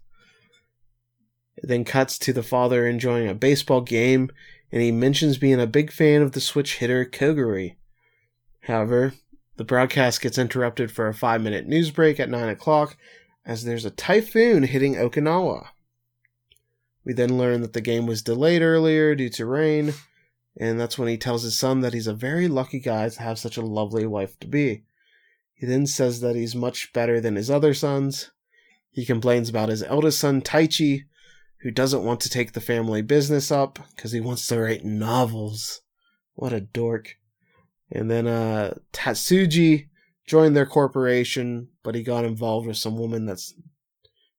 A: It then cuts to the father enjoying a baseball game, and he mentions being a big fan of the switch hitter Kogure. However, the broadcast gets interrupted for a five minute news break at 9 o'clock as there's a typhoon hitting Okinawa. We then learn that the game was delayed earlier due to rain, and that's when he tells his son that he's a very lucky guy to have such a lovely wife to be. He then says that he's much better than his other sons. He complains about his eldest son, Taichi, who doesn't want to take the family business up because he wants to write novels. What a dork. And then uh, Tatsuji joined their corporation, but he got involved with some woman that's,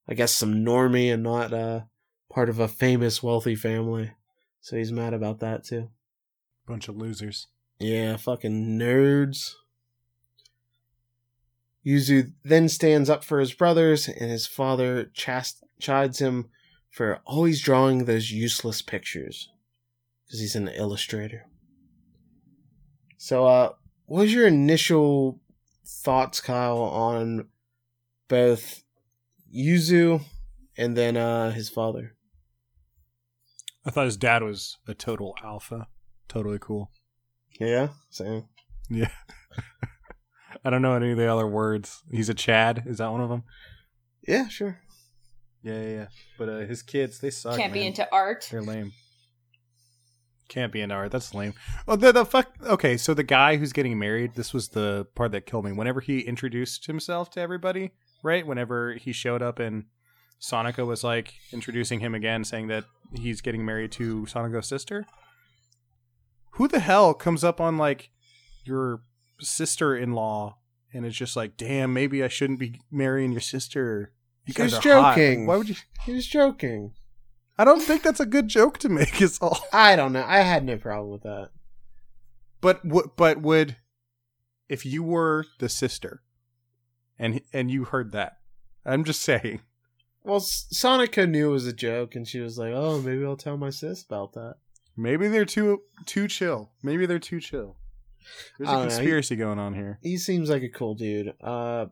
A: I guess, some normie and not uh, part of a famous wealthy family. So he's mad about that too.
B: Bunch of losers.
A: Yeah, fucking nerds. Yuzu then stands up for his brothers, and his father chast- chides him for always drawing those useless pictures because he's an illustrator. So, uh, what was your initial thoughts, Kyle, on both Yuzu and then uh, his father?
B: I thought his dad was a total alpha. Totally cool.
A: Yeah, same.
B: Yeah. I don't know any of the other words. He's a Chad. Is that one of them?
A: Yeah, sure.
B: Yeah, yeah, yeah. But uh, his kids, they suck.
C: Can't be into art.
B: They're lame. Can't be into art. That's lame. Oh, the the fuck. Okay, so the guy who's getting married. This was the part that killed me. Whenever he introduced himself to everybody, right? Whenever he showed up and Sonica was like introducing him again, saying that he's getting married to Sonica's sister. Who the hell comes up on like your sister-in-law and it's just like, damn, maybe I shouldn't be marrying your sister. You
A: He
B: guys
A: was
B: are hot."
A: joking.
B: Why would you?
A: He was joking.
B: I don't think that's a good joke to make. Is all.
A: I don't know. I had no problem with that.
B: But w- but would if you were the sister and and you heard that? I'm just saying.
A: Well, Sonica knew it was a joke, and she was like, "Oh, maybe I'll tell my sis about that."
B: Maybe they're too too chill. Maybe they're too chill. There's a
A: don't know.
B: conspiracy going on here.
A: He seems like a cool dude. Uh,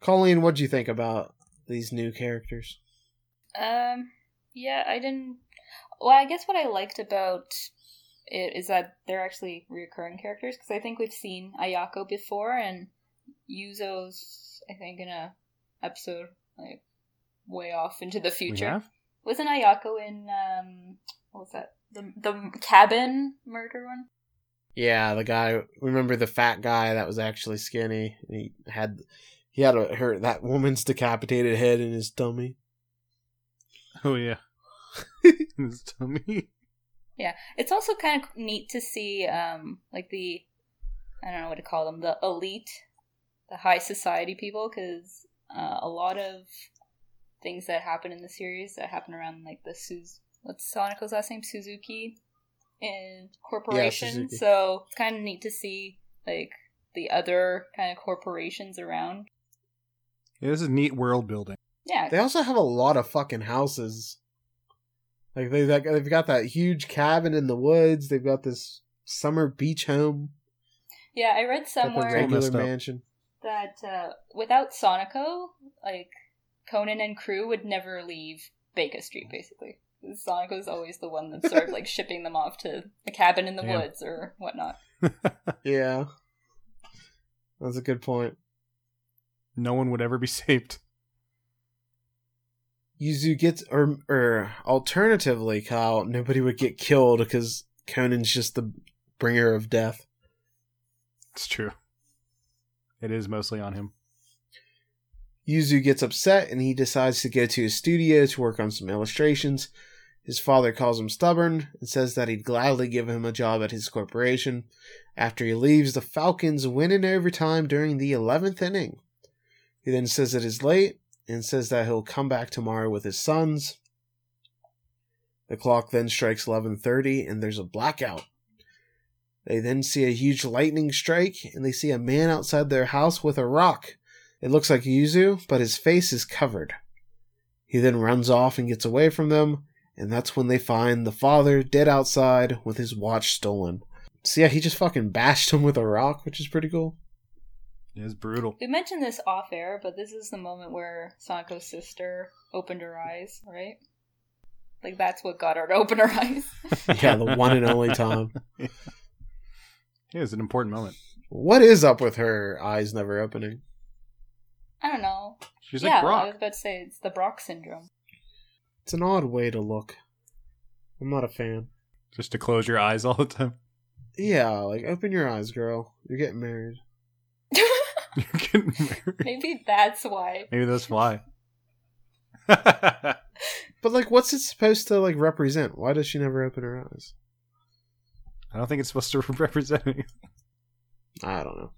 A: Colleen, what do you think about these new characters?
C: Um, yeah, I didn't. Well, I guess what I liked about it is that they're actually reoccurring characters because I think we've seen Ayako before and Yuzo's. I think in a episode like way off into the future. Wasn't Ayako in um what was that the the cabin murder one?
A: Yeah, the guy. Remember the fat guy that was actually skinny? He had he had a, her that woman's decapitated head in his tummy.
B: Oh yeah. in His tummy.
C: Yeah, it's also kind of neat to see, um, like the, I don't know what to call them, the elite, the high society people, because uh, a lot of things that happen in the series that happen around like the Suz, what's Sonoko's last name, Suzuki, and corporation.
A: Suzuki.
C: so it's kind of neat to see like the other kind of corporations around.
B: Yeah, this is neat world building.
C: Yeah,
A: They also have a lot of fucking houses. Like they they've got that huge cabin in the woods. They've got this summer beach home.
C: yeah. I read somewhere
A: regular
B: up.
A: mansion.
C: that uh, without Sonoko, like Conan and crew would never leave Baker Street. Basically, Sonoko's always the one that's sort of like shipping them off to a cabin in the
B: Damn.
C: woods or whatnot.
A: Yeah, that's a good point.
B: no one would ever be saved.
A: Yuzu gets, or, or alternatively, Kyle, nobody would get killed because Conan's just the bringer of death.
B: It's true. It is mostly on him.
A: Yuzu gets upset and he decides to go to his studio to work on some illustrations. His father calls him stubborn and says that he'd gladly give him a job at his corporation. After he leaves, the Falcons win in overtime during the 11th inning. He then says it is late and says that he'll come back tomorrow with his sons. The clock then strikes 11:30 and there's a blackout. They then see a huge lightning strike and they see a man outside their house with a rock. It looks like Yuzu, but his face is covered. He then runs off and gets away from them, and that's when they find the father dead outside with his watch stolen. So yeah, he just fucking bashed him with a rock, which is pretty cool.
B: It is brutal.
C: We mentioned this off air, but this is the moment where Sanako's sister opened her eyes, right? Like that's what got her to open her eyes.
A: Yeah, the one and only time.
B: It was an important moment.
A: What is up with her eyes never opening?
C: I don't know.
B: She's
C: yeah,
B: like Brock.
C: I was about to say it's the Brock syndrome.
A: It's an odd way to look. I'm not a fan.
B: Just to close your eyes all the time.
A: Yeah, like open your eyes, girl. You're getting married.
B: You're getting married.
C: Maybe that's why.
B: Maybe that's why.
A: But like, what's it supposed to like represent? Why does she never open her eyes?
B: I don't think it's supposed to represent anything.
A: I don't know.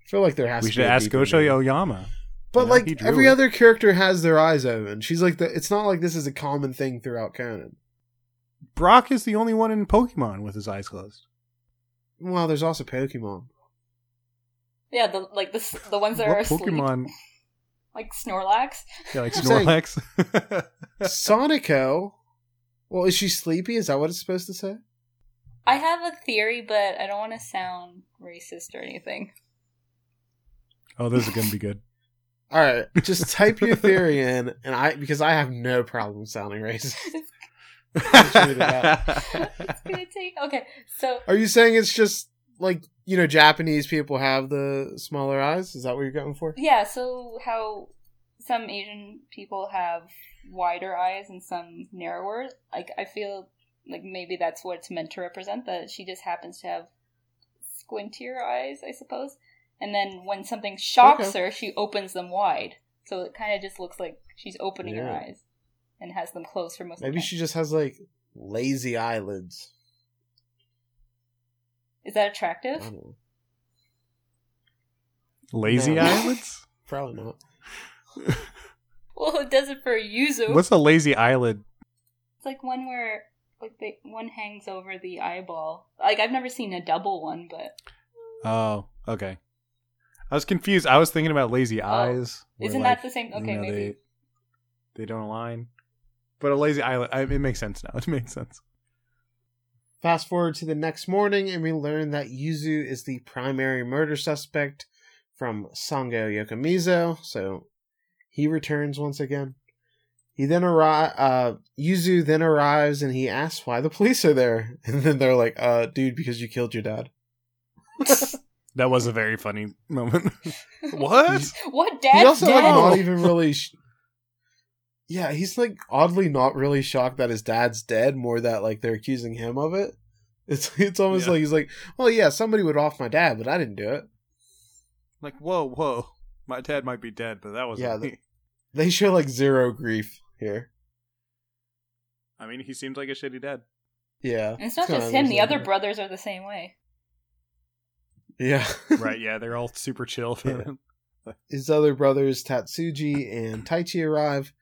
A: I feel like there has
B: We
A: to
B: should
A: be a
B: ask
A: deeper
B: Gosho
A: meaning.
B: Aoyama.
A: But
B: You know,
A: like every
B: it.
A: other character has their eyes open. She's like the. It's not like this is a common thing throughout Conan.
B: Brock is the only one in Pokemon with his eyes closed.
A: Well, there's also Pokemon.
C: Yeah, the like the the ones that are
B: What
C: asleep,
B: Pokemon?
C: like Snorlax.
B: Yeah, like Snorlax.
A: Sonoko. Well, is she sleepy? Is that what it's supposed to say?
C: I have a theory, but I don't want to sound racist or anything.
B: oh, this is gonna be good.
A: All right, just type your theory in, and I because I have no problem sounding racist. Just read it out.
C: it's gonna take. Okay, so
A: Are you saying it's just like you know Japanese people have the smaller eyes? Is that what you're going for?
C: yeah, so how some Asian people have wider eyes and some narrower. Like I feel like maybe that's what it's meant to represent. That she just happens to have squintier eyes, I suppose. And then when something shocks
A: Okay.
C: her, she opens them wide. So it kind of just looks like she's opening her eyes and has them closed for most of
A: Maybe
C: the time.
A: Maybe she just has like lazy eyelids.
C: Is that
A: I
C: attractive?
A: don't know.
B: Lazy
A: No.
B: eyelids?
A: Probably not.
C: Well, it does it for Yuzu.
B: What's a lazy eyelid?
C: It's like one where like they one hangs over the eyeball. Like I've never seen a double one, but
B: Oh, okay. I was confused. I was thinking about lazy eyes.
C: Oh. isn't
B: like,
C: that the same?
B: you
C: Okay,
B: know,
C: maybe.
B: They, they don't align. But a lazy eye, I, it makes sense now. It makes sense.
A: Fast forward to the next morning, and we learn that Yuzu is the primary murder suspect from Sango Yokomizo, so he returns once again. He then arrive. Uh, Yuzu then arrives, and he asks why the police are there, and then they're like, "Uh, dude, because you killed your dad."
B: That was a very funny moment. what?
C: what dad?
A: He's
C: dad's
A: also like
C: dead?
A: not even really. Sh- yeah, he's like oddly not really shocked that his dad's dead. More that like they're accusing him of it. It's it's almost
B: Yeah.
A: like he's like, well, yeah, somebody would off my dad, but I didn't do it.
B: Like, whoa, whoa. My dad might be dead, but that was
A: Yeah,
B: me.
A: They show like zero grief here.
B: I mean, he seems like a shitty dad.
A: Yeah,
C: And it's not
A: kinda
C: just him. The other brothers are the same way.
A: Yeah,
B: right, yeah, they're all super chill for
A: Yeah.
B: him.
A: His other brothers Tatsuji and Taichi arrive,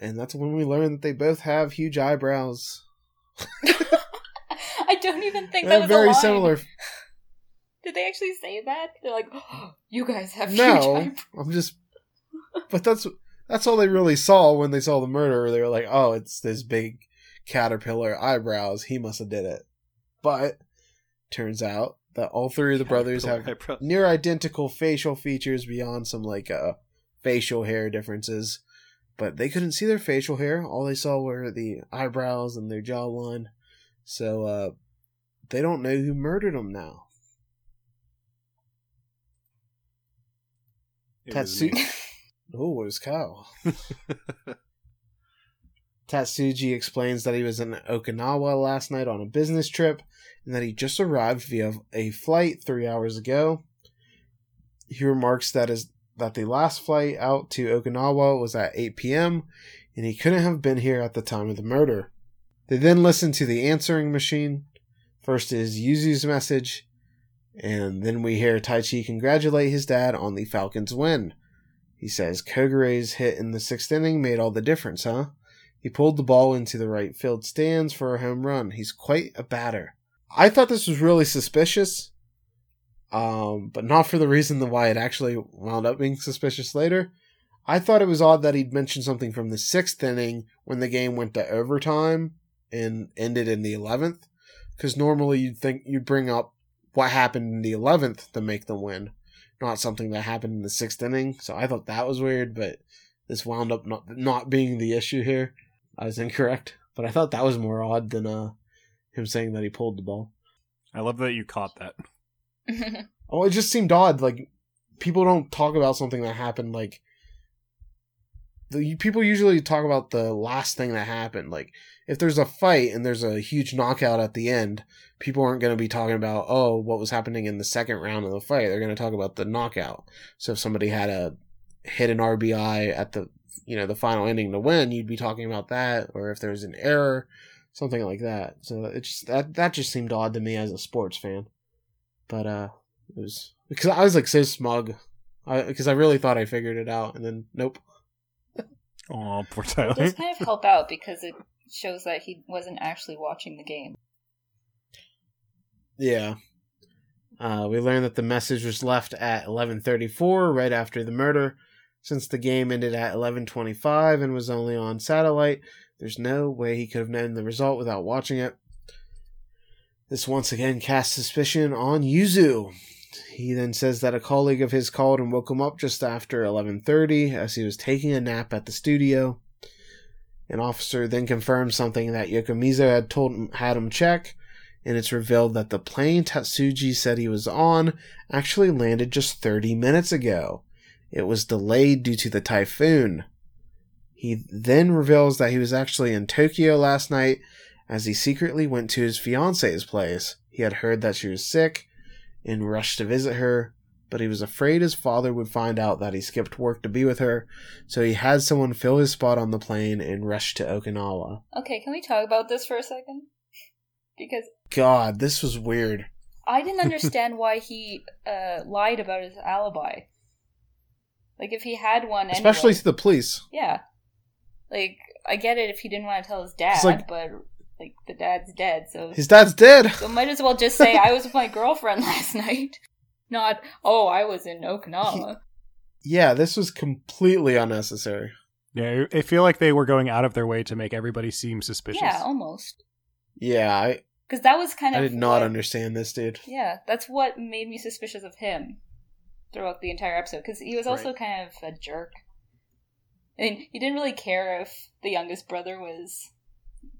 A: and that's when we learn that they both have huge eyebrows.
C: I don't even think
A: They're
C: that was a
A: very
C: line.
A: similar.
C: Did they actually say that? They're like, oh, "You guys have huge
A: No,
C: eyebrows."
A: I'm just. But that's that's all they really saw when they saw the murderer. They were like, "Oh, it's this big caterpillar eyebrows. He must have did it." But turns out that all three of the brothers have
B: Eyebrow-
A: near identical facial features beyond some like uh facial hair differences. But they couldn't see their facial hair. All they saw were the eyebrows and their jawline. So uh they don't know who murdered them now. Tatsu-. Oh, it was Kyle. Tatsuji explains that he was in Okinawa last night on a business trip and that he just arrived via a flight three hours ago. He remarks that is that the last flight out to Okinawa was at 8 p.m. and he couldn't have been here at the time of the murder. They then listen to the answering machine. First is Yuzu's message, and then we hear Taichi congratulate his dad on the Falcons' win. He says Kogure's hit in the sixth inning made all the difference, huh? He pulled the ball into the right field stands for a home run. He's quite a batter. I thought this was really suspicious, um, but not for the reason why it actually wound up being suspicious later. I thought it was odd that he'd mentioned something from the sixth inning when the game went to overtime and ended in the eleventh, because normally you'd think you'd bring up what happened in the eleventh to make them win, not something that happened in the sixth inning. So I thought that was weird, but this wound up not not being the issue here. I was incorrect, but I thought that was more odd than uh him saying that he pulled the ball.
B: I love that you caught that.
A: Oh, it just seemed odd. Like people don't talk about something that happened. Like the people usually talk about the last thing that happened. Like if there's a fight and there's a huge knockout at the end, people aren't going to be talking about oh what was happening in the second round of the fight. They're going to talk about the knockout. So if somebody had a hit an RBI at the you know the final ending to win, you'd be talking about that. Or if there's an error, something like that. So it just that that just seemed odd to me as a sports fan. But uh, it was because I was like so smug, because I, I really thought I figured it out, and then nope.
B: Oh, poor
C: it
B: Tyler.
C: does kind of help out because it shows that he wasn't actually watching the game.
A: Yeah. Uh, we learned that the message was left at 11:34, right after the murder. Since the game ended at 11:25 and was only on satellite, there's no way he could have known the result without watching it. This once again casts suspicion on Yuzu. He then says that a colleague of his called and woke him up just after 11:30 as he was taking a nap at the studio. An officer then confirms something that Yokomizo had told him, had him check, and it's revealed that the plane Tatsuji said he was on actually landed just 30 minutes ago. It was delayed due to the typhoon. He then reveals that he was actually in Tokyo last night as he secretly went to his fiance's place. He had heard that she was sick and rushed to visit her, but he was afraid his father would find out that he skipped work to be with her, so he had someone fill his spot on the plane and rushed to Okinawa.
C: Okay, can we talk about this for a second? Because
A: God, this was weird.
C: I didn't understand why he uh, lied about his alibi. Like, if he had one, anyway,
A: Especially to the police.
C: yeah. Like, I get it if he didn't want to tell his dad,
A: like-
C: but like the dad's dead, so
A: His dad's dead.
C: so might as well just say I was with my girlfriend last night, not oh I was in Okinawa.
A: Yeah, this was completely unnecessary.
B: Yeah, I feel like they were going out of their way to make everybody seem suspicious.
C: yeah, almost
A: Yeah, I,
C: because that was kind of.
A: I did not
C: what-
A: understand this, dude.
C: Yeah, that's what made me suspicious of him throughout the entire episode because he was also
A: Right.
C: kind of a jerk. I mean, he didn't really care if the youngest brother was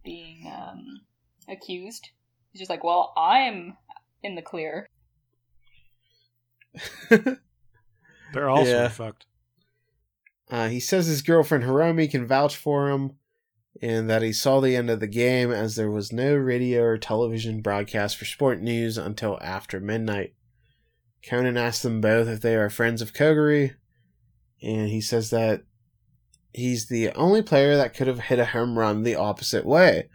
C: being um, accused. He's just like, well, I'm in the clear.
B: They're also
A: Yeah.
B: fucked.
A: Uh, he says his girlfriend Hiromi can vouch for him and that he saw the end of the game as there was no radio or television broadcast for sport news until after midnight. Conan asks them both if they are friends of Kogure, and he says that he's the only player that could have hit a home run the opposite way.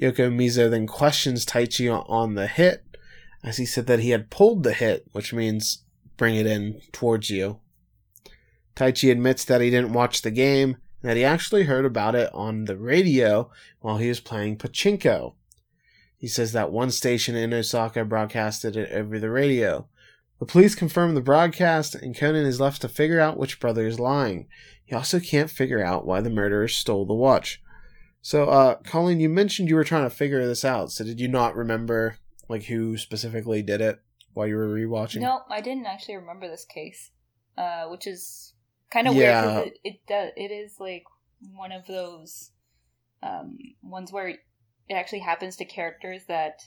A: Yokomizo then questions Taichi on the hit, as he said that he had pulled the hit, which means bring it in towards you. Taichi admits that he didn't watch the game, and that he actually heard about it on the radio while he was playing pachinko. He says that one station in Osaka broadcasted it over the radio. The police confirm the broadcast, and Conan is left to figure out which brother is lying. He also can't figure out why the murderers stole the watch. So, uh, Colleen, you mentioned you were trying to figure this out. So, did you not remember like who specifically did it while you were rewatching?
C: No, I didn't actually remember this case, uh, which is kind of
A: Yeah.
C: weird. It it, does, it is like one of those um, ones where it actually happens to characters that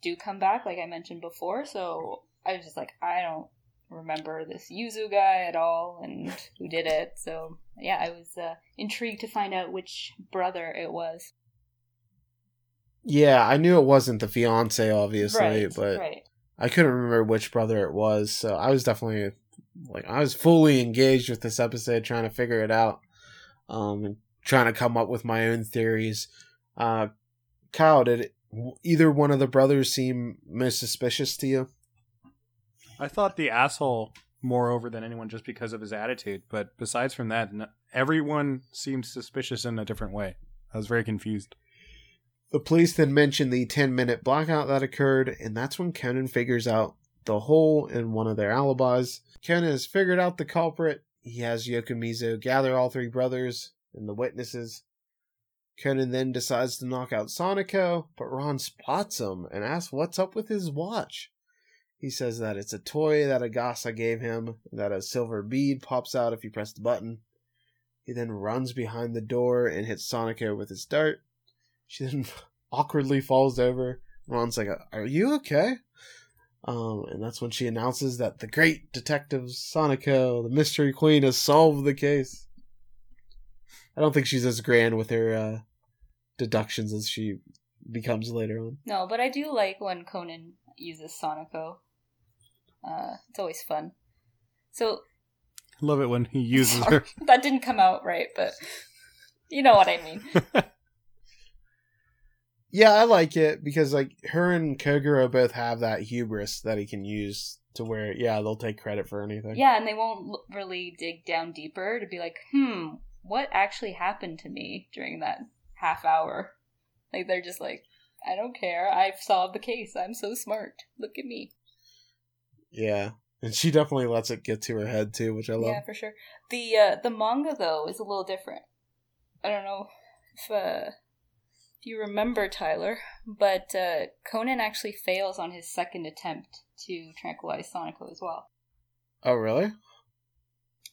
C: do come back, like I mentioned before. So I was just like, I don't remember this Yuzu guy at all, and who did it. So yeah, I was uh, intrigued to find out which brother it was.
A: Yeah, I knew it wasn't the fiance, obviously,
C: right,
A: but
C: right.
A: I couldn't remember which brother it was. So I was definitely like I was fully engaged with this episode, trying to figure it out, um, and trying to come up with my own theories. Uh, Kyle, did it, either one of the brothers seem most suspicious to you?
B: I thought the asshole more over than anyone just because of his attitude, but besides from that, n- everyone seemed suspicious in a different way. I was very confused.
A: The police then mention the 10 minute blackout that occurred, and that's when Conan figures out the hole in one of their alibis. Conan has figured out the culprit. He has Yokomizo gather all three brothers and the witnesses. Conan then decides to knock out Sonoko, but Ran spots him and asks what's up with his watch. He says that it's a toy that Agasa gave him, that a silver bead pops out if you press the button. He then runs behind the door and hits Sonoko with his dart. She then awkwardly falls over. Ran's like, "Are you okay?" Um, and that's when she announces that the great detective Sonoko, the mystery queen, has solved the case. I don't think she's as grand with her uh, deductions as she becomes later on.
C: No, but I do like when Conan uses Sonoko. Uh, it's always fun. So
B: Love it when he uses her.
C: that didn't come out right, but you know what I mean.
A: Yeah, I like it because like her and Kogoro both have that hubris that he can use to where yeah they'll take credit for anything.
C: Yeah, and they won't l- really dig down deeper to be like, hmm, what actually happened to me during that half hour? Like they're just like, I don't care. I've solved the case. I'm so smart. Look at me.
A: Yeah, and she definitely lets it get to her head too, which I love.
C: Yeah, for sure. The uh, the manga though is a little different. I don't know if uh, if you remember Tyler, but uh, Conan actually fails on his second attempt to tranquilize Sonoko as well.
A: Oh really?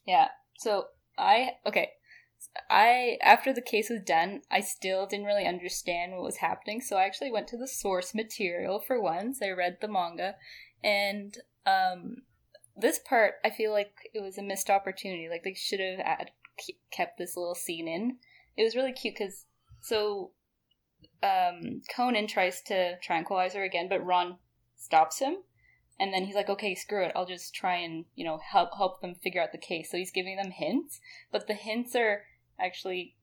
C: Yeah. So I okay. I after the case was done, I still didn't really understand what was happening. So I actually went to the source material for once. I read the manga, and um, this part I feel like it was a missed opportunity. Like they should have add, kept this little scene in. It was really cute because so um, Conan tries to tranquilize her again, but Ran stops him. And then he's like, "Okay, screw it. I'll just try and you know help help them figure out the case." So he's giving them hints, but the hints are actually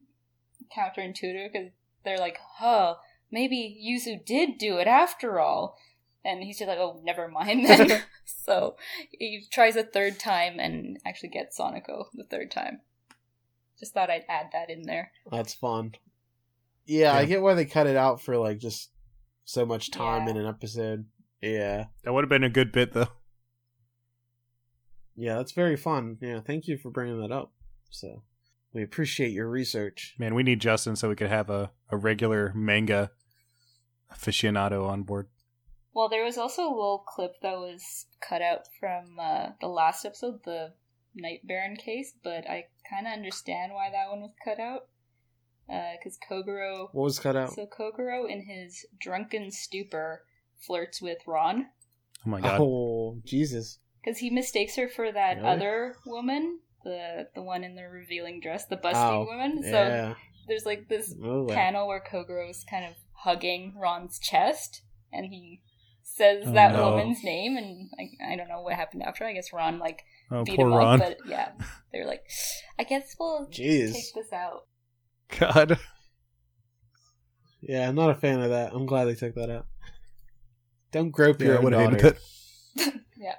C: counterintuitive because they're like, "Huh, maybe Yuzu did do it after all." And he's just like, "Oh, never mind then." so he tries a third time and actually gets Sonoko the third time. Just thought I'd add that in there.
A: That's fun. Yeah, I get why they cut it out for like just so much time
C: Yeah.
A: in an episode. Yeah.
B: That would have been a good bit, though.
A: Yeah, that's very fun. Yeah, thank you for bringing that up. So, we appreciate your research.
B: Man, we need Justin so we could have a, a regular manga aficionado on board.
C: Well, there was also a little clip that was cut out from uh, the last episode, the Night Baron case, but I kind of understand why that one was cut out. Because Kogoro.
A: What was cut out?
C: So Kogoro, in his drunken stupor, flirts with Ran.
B: Oh my god.
A: Oh, Jesus.
C: Because he mistakes her for that
A: Really?
C: other woman, the the one in the revealing dress, the busty
A: Oh,
C: woman. So
A: Yeah.
C: there's like this
A: Oh, well.
C: panel where Kogoro's kind of hugging Ran's chest, and he says
B: Oh,
C: that
B: no.
C: woman's name, and I, I don't know what happened after. I guess Ran like
B: Oh,
C: beat
B: poor
C: him
B: Ran.
C: up, but yeah, they're like, I guess we'll
A: Jeez.
C: take this out.
B: God.
A: Yeah, I'm not a fan of that. I'm glad they took that out. Don't grope
B: Yeah,
A: your own
B: would
A: daughter.
B: hated that.
C: Yeah.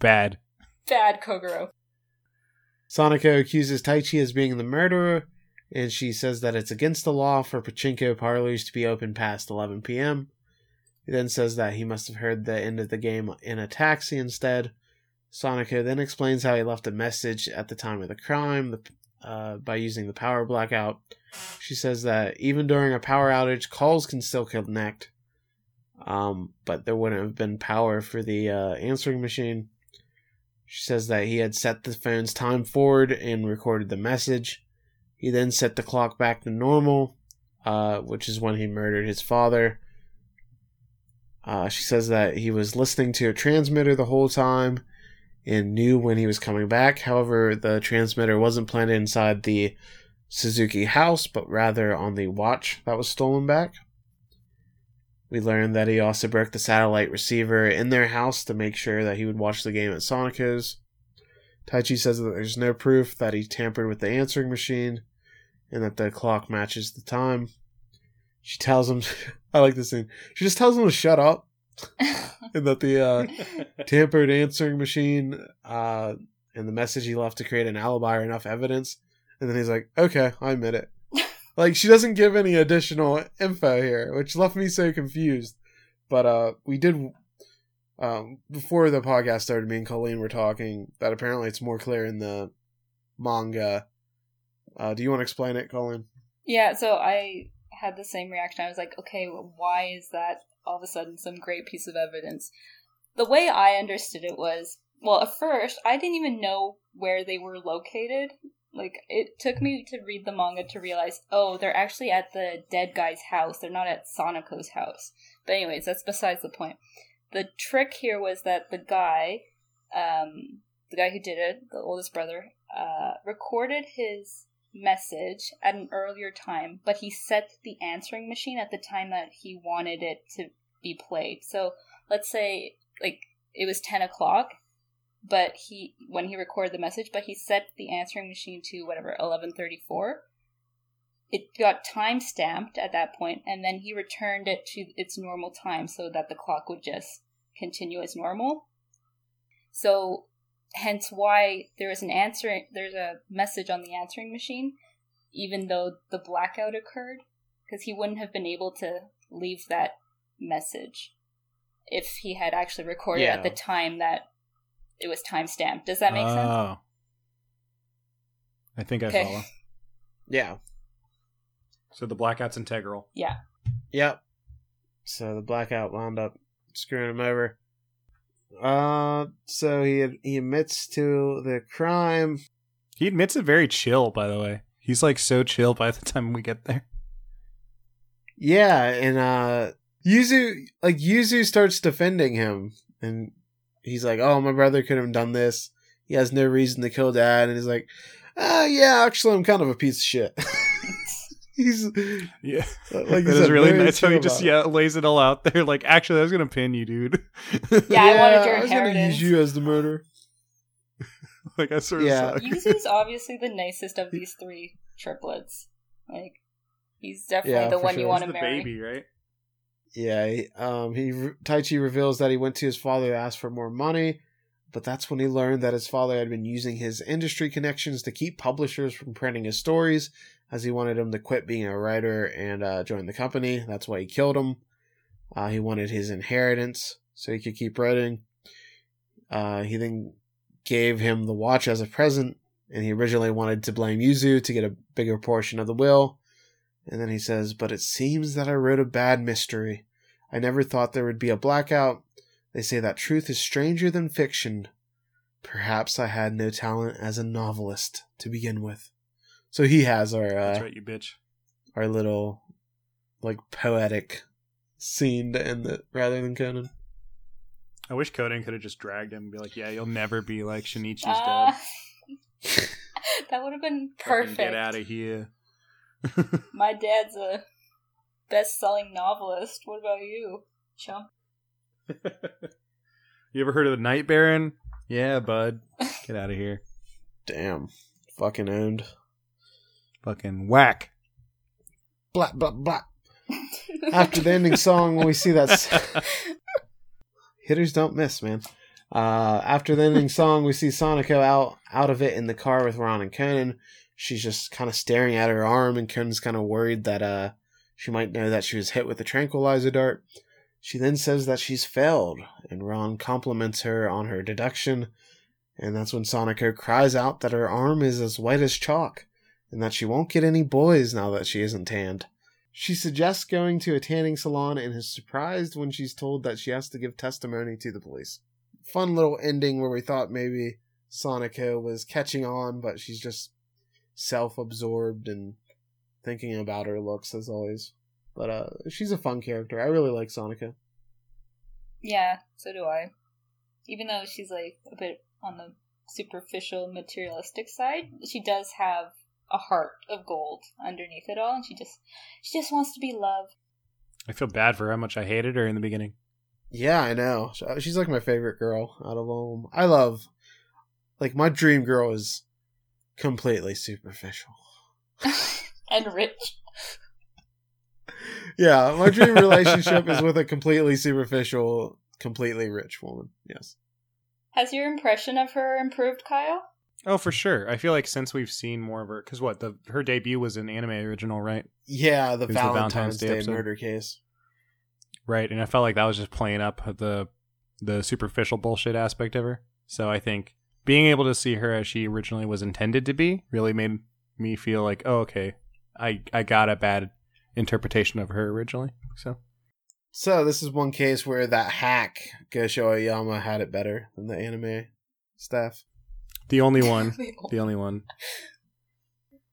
B: Bad.
C: Bad Kogoro.
A: Sonoko accuses Taichi as being the murderer, and she says that it's against the law for pachinko parlors to be open past 11 p.m. He then says that he must have heard the end of the game in a taxi instead. Sonoko then explains how he left a message at the time of the crime uh, by using the power blackout. She says that even during a power outage, calls can still connect, um, but there wouldn't have been power for the uh, answering machine. She says that he had set the phone's time forward and recorded the message. He then set the clock back to normal, uh, which is when he murdered his father. Uh, she says that he was listening to a transmitter the whole time, and knew when he was coming back. However, the transmitter wasn't planted inside the Suzuki house, but rather on the watch that was stolen back. We learned that he also broke the satellite receiver in their house to make sure that he would watch the game at Sonoko's. Taichi says that there's no proof that he tampered with the answering machine and that the clock matches the time. She tells him, I like this scene. She just tells him to shut up and that the uh, tampered answering machine uh, and the message he left to create an alibi are enough evidence. And then he's like, okay, I admit it. like, she doesn't give any additional info here, which left me so confused. But uh, we did, um, before the podcast started, me and Colleen were talking that apparently it's more clear in the manga. Uh, do you want to explain it, Colleen?
C: Yeah, so I had the same reaction. I was like, okay, well, why is that all of a sudden some great piece of evidence? The way I understood it was, well, at first, I didn't even know where they were located. Like, it took me to read the manga to realize, oh, they're actually at the dead guy's house. They're not at Sanako's house. But, anyways, that's besides the point. The trick here was that the guy, um, the guy who did it, the oldest brother, uh, recorded his message at an earlier time, but he set the answering machine at the time that he wanted it to be played. So let's say like it was ten o'clock, but he when he recorded the message, but he set the answering machine to whatever eleven thirty four. It got time stamped at that point, and then he returned it to its normal time so that the clock would just continue as normal. So hence why there is an answer there's a message on the answering machine even though the blackout occurred because he wouldn't have been able to leave that message if he had actually recorded
A: Yeah.
C: at the time that it was time stamped does that make sense
B: Oh. I think I
C: Okay.
B: follow.
A: Yeah.
B: So the blackout's integral.
C: yeah
A: Yep. So the blackout wound up screwing him over. Uh, so he he admits to the crime.
B: He admits it very chill, by the way. He's like so chill by the time we get there.
A: Yeah, and uh, Yuzu like Yuzu starts defending him, and he's like, "Oh, my brother could have done this. He has no reason to kill dad." And he's like, "Ah, yeah, actually, I'm kind of a piece of shit." he's
B: Yeah.
A: like
B: that
A: you
B: is really nice how he just
A: it.
B: yeah lays it all out there. Like, actually, I was gonna pin you, dude.
C: Yeah, I wanted your
A: I was gonna use you as the murder.
B: like I sort of
A: Yeah.
B: suck.
C: Yuzu's obviously the nicest of these three triplets like he's definitely
A: Yeah,
C: the one
A: sure.
C: you want to
B: the
C: marry
B: baby, right?
A: Yeah, he, um, he Taichi reveals that he went to his father to ask for more money, but that's when he learned that his father had been using his industry connections to keep publishers from printing his stories, as he wanted him to quit being a writer and uh, join the company. That's why he killed him. Uh, he wanted his inheritance so he could keep writing. Uh, he then gave him the watch as a present, and he originally wanted to blame Yuzu to get a bigger portion of the will. And then he says, But it seems that I wrote a bad mystery. I never thought there would be a blackout. They say that truth is stranger than fiction. Perhaps I had no talent as a novelist to begin with. So he has our
B: That's
A: uh,
B: right, you bitch.
A: our little like poetic scene to end it rather than Conan.
B: I wish Conan could have just dragged him and be like, "Yeah, you'll never be like Shinichi's dad.
C: that would have been perfect
B: Get out of here."
C: my dad's a best-selling novelist what about you chump
B: you ever heard of the Night Baron? Yeah, bud. Get out of here.
A: Damn. Fucking owned.
B: Fucking whack.
A: Blah blah blah. After the ending song, when we see that s- hitters don't miss, man. Uh, after the ending song, we see Sonoko out out of it in the car with Ran and Conan. She's just kind of staring at her arm, and Conan's kind of worried that uh she might know that she was hit with a tranquilizer dart. She then says that she's failed, and Ran compliments her on her deduction. And that's when Sonoko cries out that her arm is as white as chalk, and that she won't get any boys now that she isn't tanned. She suggests going to a tanning salon and is surprised when she's told that she has to give testimony to the police. Fun little ending where we thought maybe Sonoko was catching on, but she's just self absorbed and thinking about her looks as always. But uh she's a fun character. I really like Sonica.
C: yeah so do i even though she's like a bit on the superficial materialistic side. She does have a heart of gold underneath it all, and she just she just wants to be loved.
B: I feel bad for how much I hated her in the beginning.
A: Yeah, I know. Uh, she's like my favorite girl out of all. of 'em. I love, like, my dream girl is completely superficial.
C: and rich.
A: Yeah, my dream relationship is with a completely superficial, completely rich woman. Yes.
C: Has your impression of her improved, Kyle?
B: Oh, for sure. I feel like since we've seen more of her, because what the her debut was an anime original, right?
A: Yeah, the
B: was the
A: Valentine's,
B: Valentine's Day
A: Day, murder case.
B: Right, and I felt like that was just playing up the the superficial bullshit aspect of her. So I think being able to see her as she originally was intended to be really made me feel like, oh, okay, I I got a bad interpretation of her originally. So
A: So this is one case where that hack Gosho Aoyama had it better than the anime staff.
B: The only one, the only one.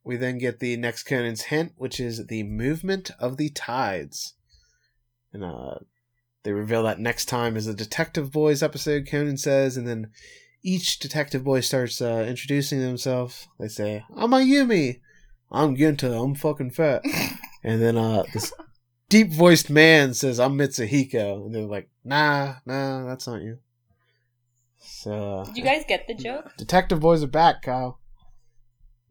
A: We then get the next Conan's hint, which is the movement of the tides. And uh they reveal that next time is a Detective Boys episode, Conan says, and then each Detective Boy starts uh, introducing themselves. They say, I'm Ayumi. I'm Genta. I'm fucking fat. and then uh this deep voiced man says, I'm Mitsuhiko. And they're like, nah, nah, that's not you. So
C: Did you guys get the joke?
A: Detective Boys are back, Kyle.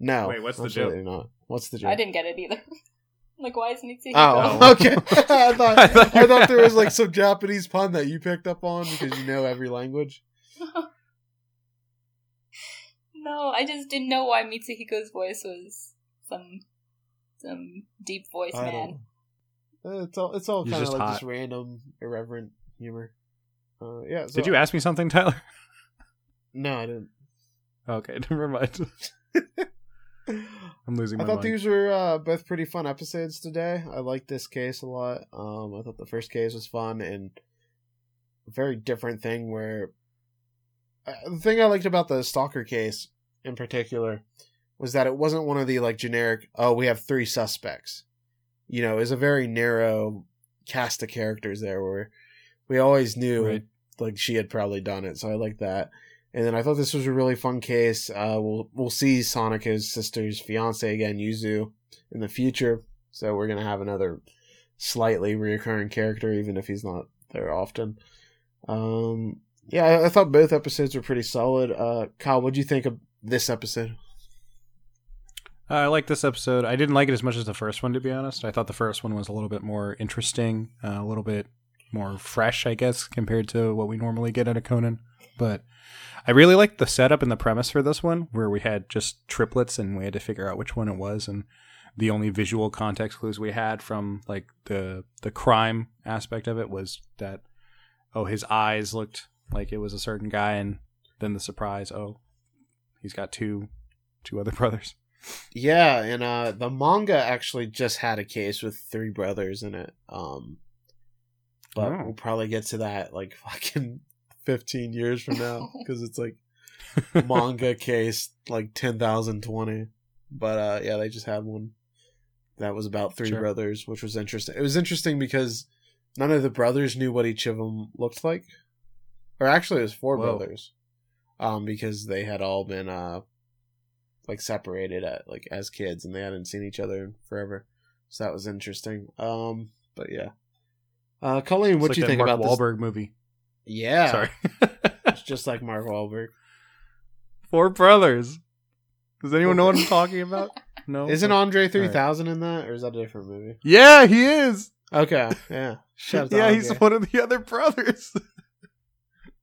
A: No.
B: Wait, what's the
A: absolutely Not. What's the joke?
C: I didn't get it either. like, why is Mitsuhiko?
A: Oh,
B: Oh.
A: okay. I thought
B: I
A: I
B: thought
A: thought,
B: you were-
A: there was like some Japanese pun that you picked up on because you know every language.
C: no, I just didn't know why Mitsuhiko's voice was some some deep voice
A: I
C: man.
A: don't. It's all it's all kind of like
B: hot.
A: just random, irreverent humor. Uh, yeah. So,
B: Did you ask me something, Tyler?
A: No, I didn't.
B: Okay, never mind. I'm losing
A: I thought
B: mind.
A: these were uh, both pretty fun episodes today. I liked this case a lot. Um, I thought the first case was fun and a very different thing. Where uh, the thing I liked about the stalker case in particular was that it wasn't one of the like generic. Oh, we have three suspects. You know, it was a very narrow cast of characters there where we always knew
B: Right.
A: like she had probably done it. So I like that. And then I thought this was a really fun case. Uh, we'll we'll see Sonoko's sister's fiance again, Yuzu, in the future. So we're gonna have another slightly reoccurring character, even if he's not there often. Um, yeah, I, I thought both episodes were pretty solid. Uh, Kyle, what do you think of this episode?
B: Uh, I like this episode. I didn't like it as much as the first one, to be honest. I thought the first one was a little bit more interesting, uh, a little bit more fresh, I guess, compared to what we normally get out of Conan. But I really liked the setup and the premise for this one, where we had just triplets and we had to figure out which one it was, and the only visual context clues we had from like the the crime aspect of it was that oh his eyes looked like it was a certain guy, and then the surprise oh he's got two two other brothers.
A: Yeah, and uh, the manga actually just had a case with three brothers in it. Um, but
B: Oh.
A: we'll probably get to that like fucking fifteen years from now because it's like manga case like ten thousand twenty. But uh, yeah, they just had one that was about three
B: Sure.
A: brothers, which was interesting. It was interesting because none of the brothers knew what each of them looked like, or actually, it was four
B: Whoa.
A: brothers, um, because they had all been uh like separated at like as kids and they hadn't seen each other in forever. So that was interesting. Um, but yeah. Uh, Colleen, what
B: It's
A: do you think
B: that
A: about
B: Mark
A: this?
B: Wahlberg movie?
A: Yeah,
B: Sorry.
A: it's just like Mark Wahlberg.
B: Four brothers. Does anyone know what I'm talking about? No.
A: Isn't
B: Okay.
A: Andre three thousand in that, or is that a different movie?
B: Yeah, he is.
A: Okay, yeah. Shout out to
B: yeah, he's one of the other brothers.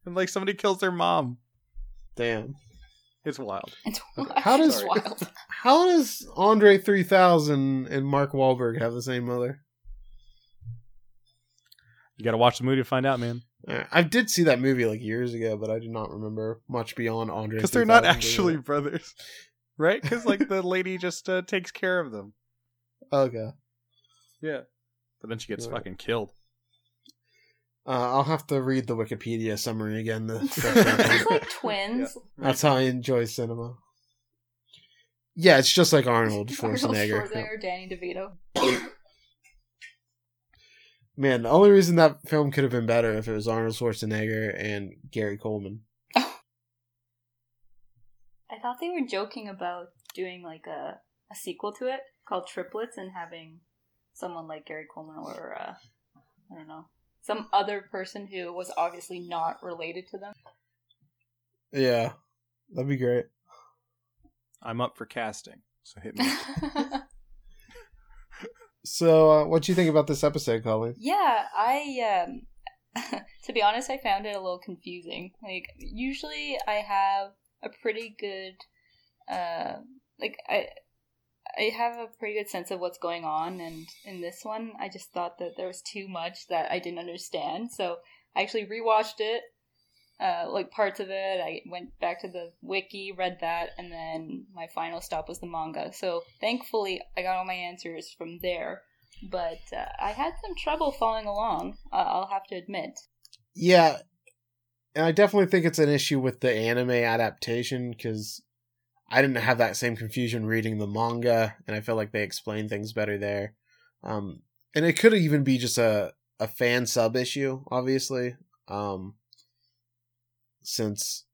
B: and like somebody kills their mom.
A: Damn.
B: It's wild.
C: It's
A: How does-
C: wild.
A: How does Andre three thousand and Mark Wahlberg have the same mother?
B: You got to watch the movie to find out, man.
A: I did see that movie like years ago, but I do not remember much beyond Andre.
B: Because they're not actually
A: in
B: brothers, right? Because like the lady just uh, takes care of them.
A: okay.
B: Yeah. But then she gets
A: Right.
B: fucking killed.
A: Uh, I'll have to read the Wikipedia summary again. To
C: it's like twins.
A: That's how I enjoy cinema. Yeah, it's just like Arnold
C: Arnold
A: Schwarzenegger.
C: Schwarzenegger, Danny DeVito.
A: Man, the only reason that film could have been better if it was Arnold Schwarzenegger and Gary Coleman.
C: I thought they were joking about doing like a, a sequel to it called Triplets and having someone like Gary Coleman or uh, I don't know some other person who was obviously not related to them.
A: Yeah, that'd be great.
B: I'm up for casting, so hit me.
A: So, uh, what do you think about this episode, Colleen?
C: yeah, I um to be honest, I found it a little confusing. Like usually I have a pretty good uh like I I have a pretty good sense of what's going on and in this one I just thought that there was too much that I didn't understand. So I actually rewatched it uh, like parts of it. I went back to the wiki, read that, and then my final stop was the manga. So thankfully, I got all my answers from there. But uh, I had some trouble following along. Uh, I'll have to admit.
A: Yeah, and I definitely think it's an issue with the anime adaptation because I didn't have that same confusion reading the manga, and I feel like they explain things better there. Um, and it could even be just a a fan sub issue, obviously. Um, since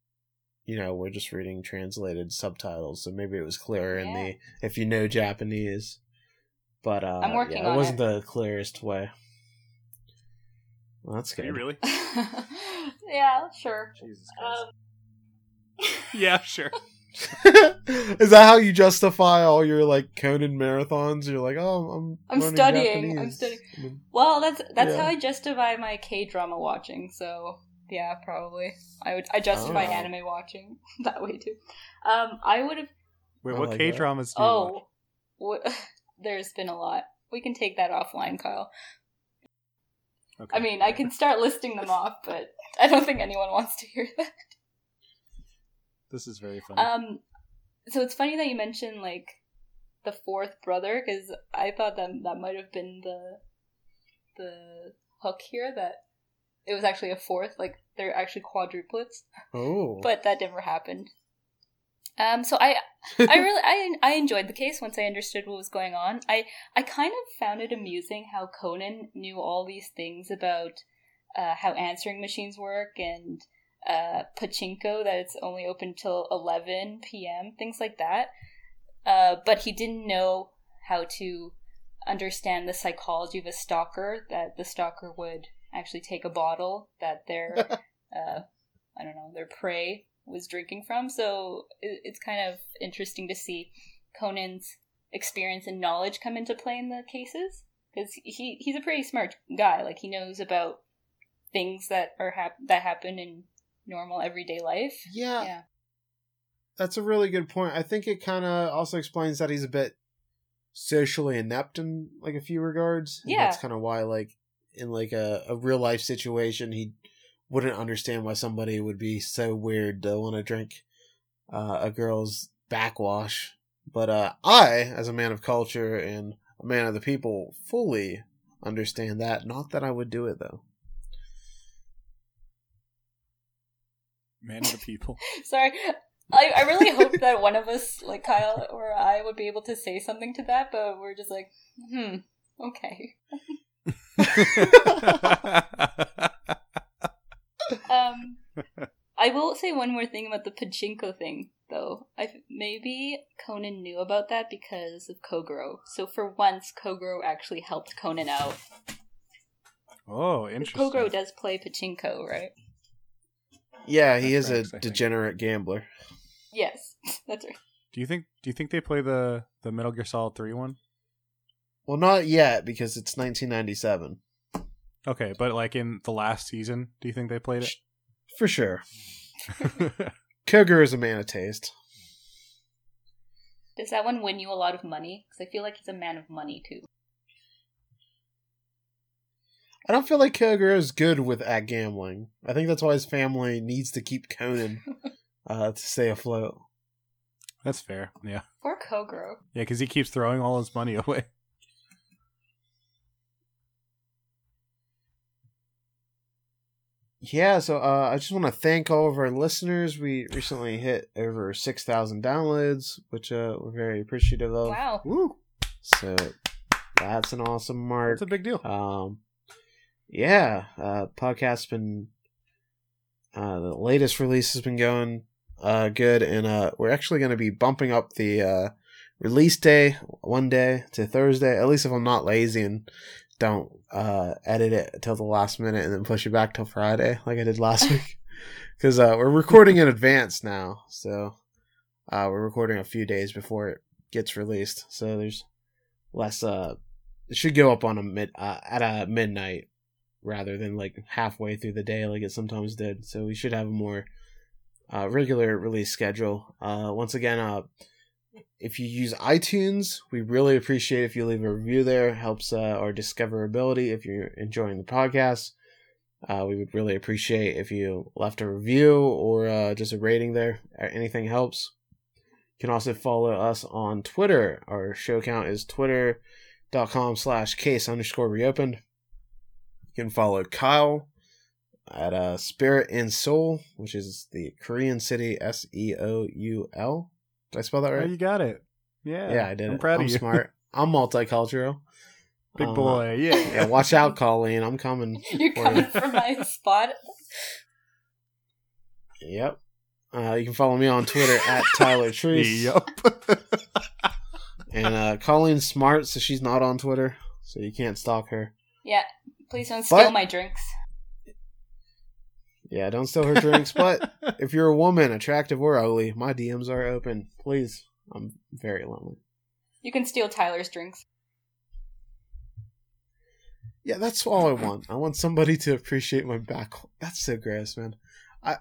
A: you know we're just reading translated subtitles, so maybe it was clearer in the if you know Japanese. But uh,
C: I'm working
A: yeah,
C: on
A: it wasn't
C: it.
A: the clearest way. Well, that's
B: Are you really?
C: yeah, sure.
B: Jesus Christ.
C: Um,
B: yeah, sure.
A: Is that how you justify all your like Conan marathons? You're like, oh, I'm
C: I'm
A: learning
C: studying, I'm studying.
A: I mean,
C: well, that's that's
A: Yeah.
C: how I justify my K drama watching. So yeah, probably I would I justify
A: Oh.
C: anime watching that way too. Um, I would have.
B: Wait, what
A: like
B: K dramas? do watch?
C: Oh, what, there's been a lot. We can take that offline, Kyle.
B: Okay.
C: I mean, I can start listing them off, but I don't think anyone wants to hear that.
B: This is very funny.
C: Um, so it's funny that you mentioned like the fourth brother because I thought that that might have been the the hook here that it was actually a fourth, like they're actually quadruplets,
A: oh,
C: but that never happened. Um, so I I really I I enjoyed the case once I understood what was going on. I I kind of found it amusing how Conan knew all these things about uh, how answering machines work and uh, pachinko that it's only open till 11 p.m. things like that. Uh, but he didn't know how to understand the psychology of a stalker that the stalker would actually take a bottle that their uh, I don't know their prey was drinking from. So it, it's kind of interesting to see Conan's experience and knowledge come into play in the cases because he he's a pretty smart guy. Like he knows about things that are hap- that happen in normal everyday life.
A: yeah,
C: Yeah.
A: that's a really good point. I think it kind of also explains that he's a bit socially inept in like a few regards. and
C: Yeah.
A: that's kind of why, like, in like a, a real life situation, he wouldn't understand why somebody would be so weird to want to drink uh, a girl's backwash. But uh, I, as a man of culture and a man of the people, fully understand that. Not that I would do it though.
B: Man of the people.
C: Sorry. I, I really hope that one of us, like Kyle or I, would be able to say something to that, but we're just like, hmm, okay. Um, I will say one more thing about the pachinko thing, though. I maybe Conan knew about that because of Kogoro. So for once, Kogoro actually helped Conan out.
B: Oh, interesting.
C: Kogoro does play pachinko, right?
A: Yeah, he
B: That's
A: is a
B: Frank's, I think.
A: degenerate gambler.
C: Yes, that's right.
B: Do you think? Do you think they play the the Metal Gear Solid Three one?
A: Well, not yet because it's 1997
B: Okay, but like in the last season, do you think they played it?
A: for sure.
B: it?
A: Koger is a man of taste.
C: Does that one win you a lot of money? Because I feel like he's a man of money too.
A: I don't feel like Koger is good with at gambling. I think that's why his family needs to keep Conan uh, to stay afloat.
B: That's fair. Yeah,
C: Or Kogoro.
B: yeah, because he keeps throwing all his money away.
A: Yeah, so uh, I just want to thank all of our listeners. We recently hit over 6,000 downloads, which uh, we're very appreciative of.
C: Wow.
B: Woo!
A: So that's an awesome mark.
B: That's a big deal.
A: Um, yeah, uh, podcast's been uh, the latest release has been going uh, good, and uh, we're actually going to be bumping up the uh, release day one day to Thursday. At least if I'm not lazy and don't uh, edit it till the last minute and then push it back till Friday like I did last week. Because uh, we're recording in advance now, so uh, we're recording a few days before it gets released. So there's less. Uh, it should go up on a mid uh, at a midnight rather than like halfway through the day like it sometimes did. So we should have a more uh, regular release schedule. Uh, once again, uh, if you use iTunes, we really appreciate if you leave a review there. It helps uh, our discoverability if you're enjoying the podcast. Uh, we would really appreciate if you left a review or uh, just a rating there. Anything helps. You can also follow us on Twitter. Our show account is twitter.com slash case underscore reopened. You can follow Kyle at uh, Spirit and Seoul, which is the Korean city S E O U L. Did I spell that right?
B: Oh, you got it. Yeah.
A: yeah, I did.
B: I'm
A: it.
B: proud
A: I'm
B: of you.
A: smart. I'm multicultural.
B: Big
A: Uh,
B: boy. Yeah.
A: Yeah, watch out, Colleen. I'm coming.
C: You're
A: for
C: coming
A: you.
C: for my spot.
A: Yep. Uh, you can follow me on Twitter at Tyler Treese.
B: Yep.
A: And uh, Colleen's smart, so she's not on Twitter, so you can't stalk her.
C: Yeah, please don't steal
A: But-
C: my drinks.
A: Yeah, don't steal her drinks. but if you're a woman, attractive or ugly, my DMs are open. Please. I'm very lonely.
C: You can steal Tyler's drinks.
A: Yeah, that's all I want. I want somebody to appreciate my back. That's so gross, man. I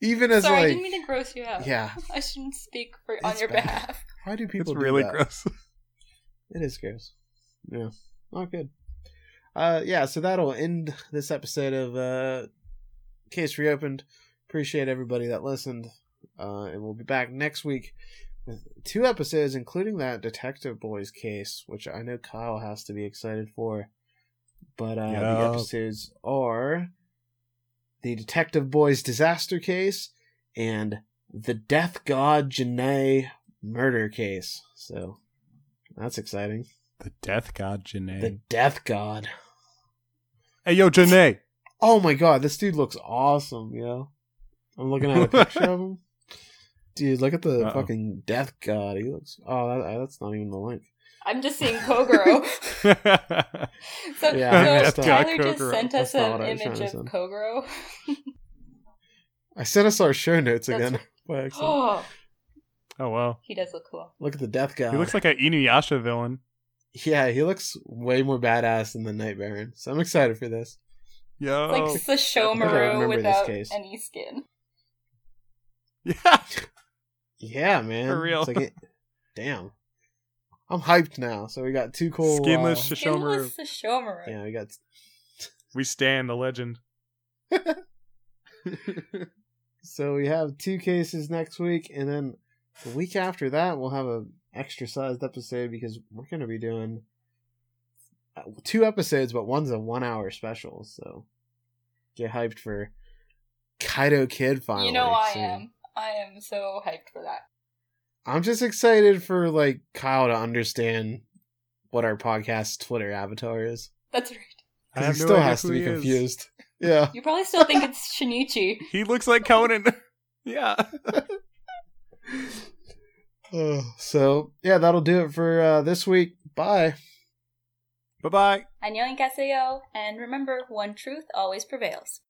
A: even as
C: Sorry, I didn't mean to gross you out.
A: yeah.
C: I shouldn't speak for on your
A: bad.
C: behalf.
A: Why do people
B: it's
A: do
B: really
A: that?
B: gross.
A: It is gross. Yeah. Not good. Uh yeah, so that'll end this episode of uh Case Reopened. Appreciate everybody that listened. Uh and we'll be back next week with two episodes, including that Detective Boys case, which I know Kyle has to be excited for. But uh the episodes are the Detective Boys disaster case and the Death God Jinnai murder case. So that's exciting.
B: The Death God Jinnai.
A: The Death God.
B: Hey, yo, Jinnai.
A: Oh my god, this dude looks awesome, yo. I'm looking at a picture of him. Dude, look at the
B: Uh-oh.
A: fucking Death God. He looks. Oh, that, uh, that's not even the link.
C: I'm just seeing Kogoro. So,
A: Yeah,
C: so Tyler just
B: Kogoro.
C: sent us an
A: what I was trying
C: image of
A: send.
C: Kogoro.
A: I sent us our show notes
C: That's-
A: again by accident.
C: Oh,
B: oh, wow.
C: he does look cool.
A: Look at the Death God.
B: He looks like an Inuyasha villain.
A: yeah, he looks way more badass than the Night Baron. So I'm excited for this.
B: Yo.
C: It's like
A: I think Sesshomaru
C: without any skin.
B: yeah.
A: Yeah, man.
B: For real.
A: It's like it, damn. I'm hyped now. So we got two cool.
B: Skinless
A: uh,
B: Sesshomaru.
C: Skinless Sesshomaru.
A: yeah, we got
B: We stand the legend.
A: so we have two cases next week, and then the week after that we'll have a extra sized episode because we're gonna be doing uh, two episodes, but one's a one hour special. So get hyped for Kaito Kid finally.
C: you know I
A: soon.
C: am. I am so hyped for that.
A: I'm just excited for like Kyle to understand what our podcast Twitter avatar is.
C: That's right.
B: I have
A: he
B: no
A: still has to be
B: he is.
A: confused. Yeah.
C: You probably still think it's Shinichi.
B: He looks like Conan. yeah.
A: Uh, so yeah, that'll do it for uh, this week. Bye.
B: Bye bye.
C: 안녕히 가세요. And remember, one truth always prevails.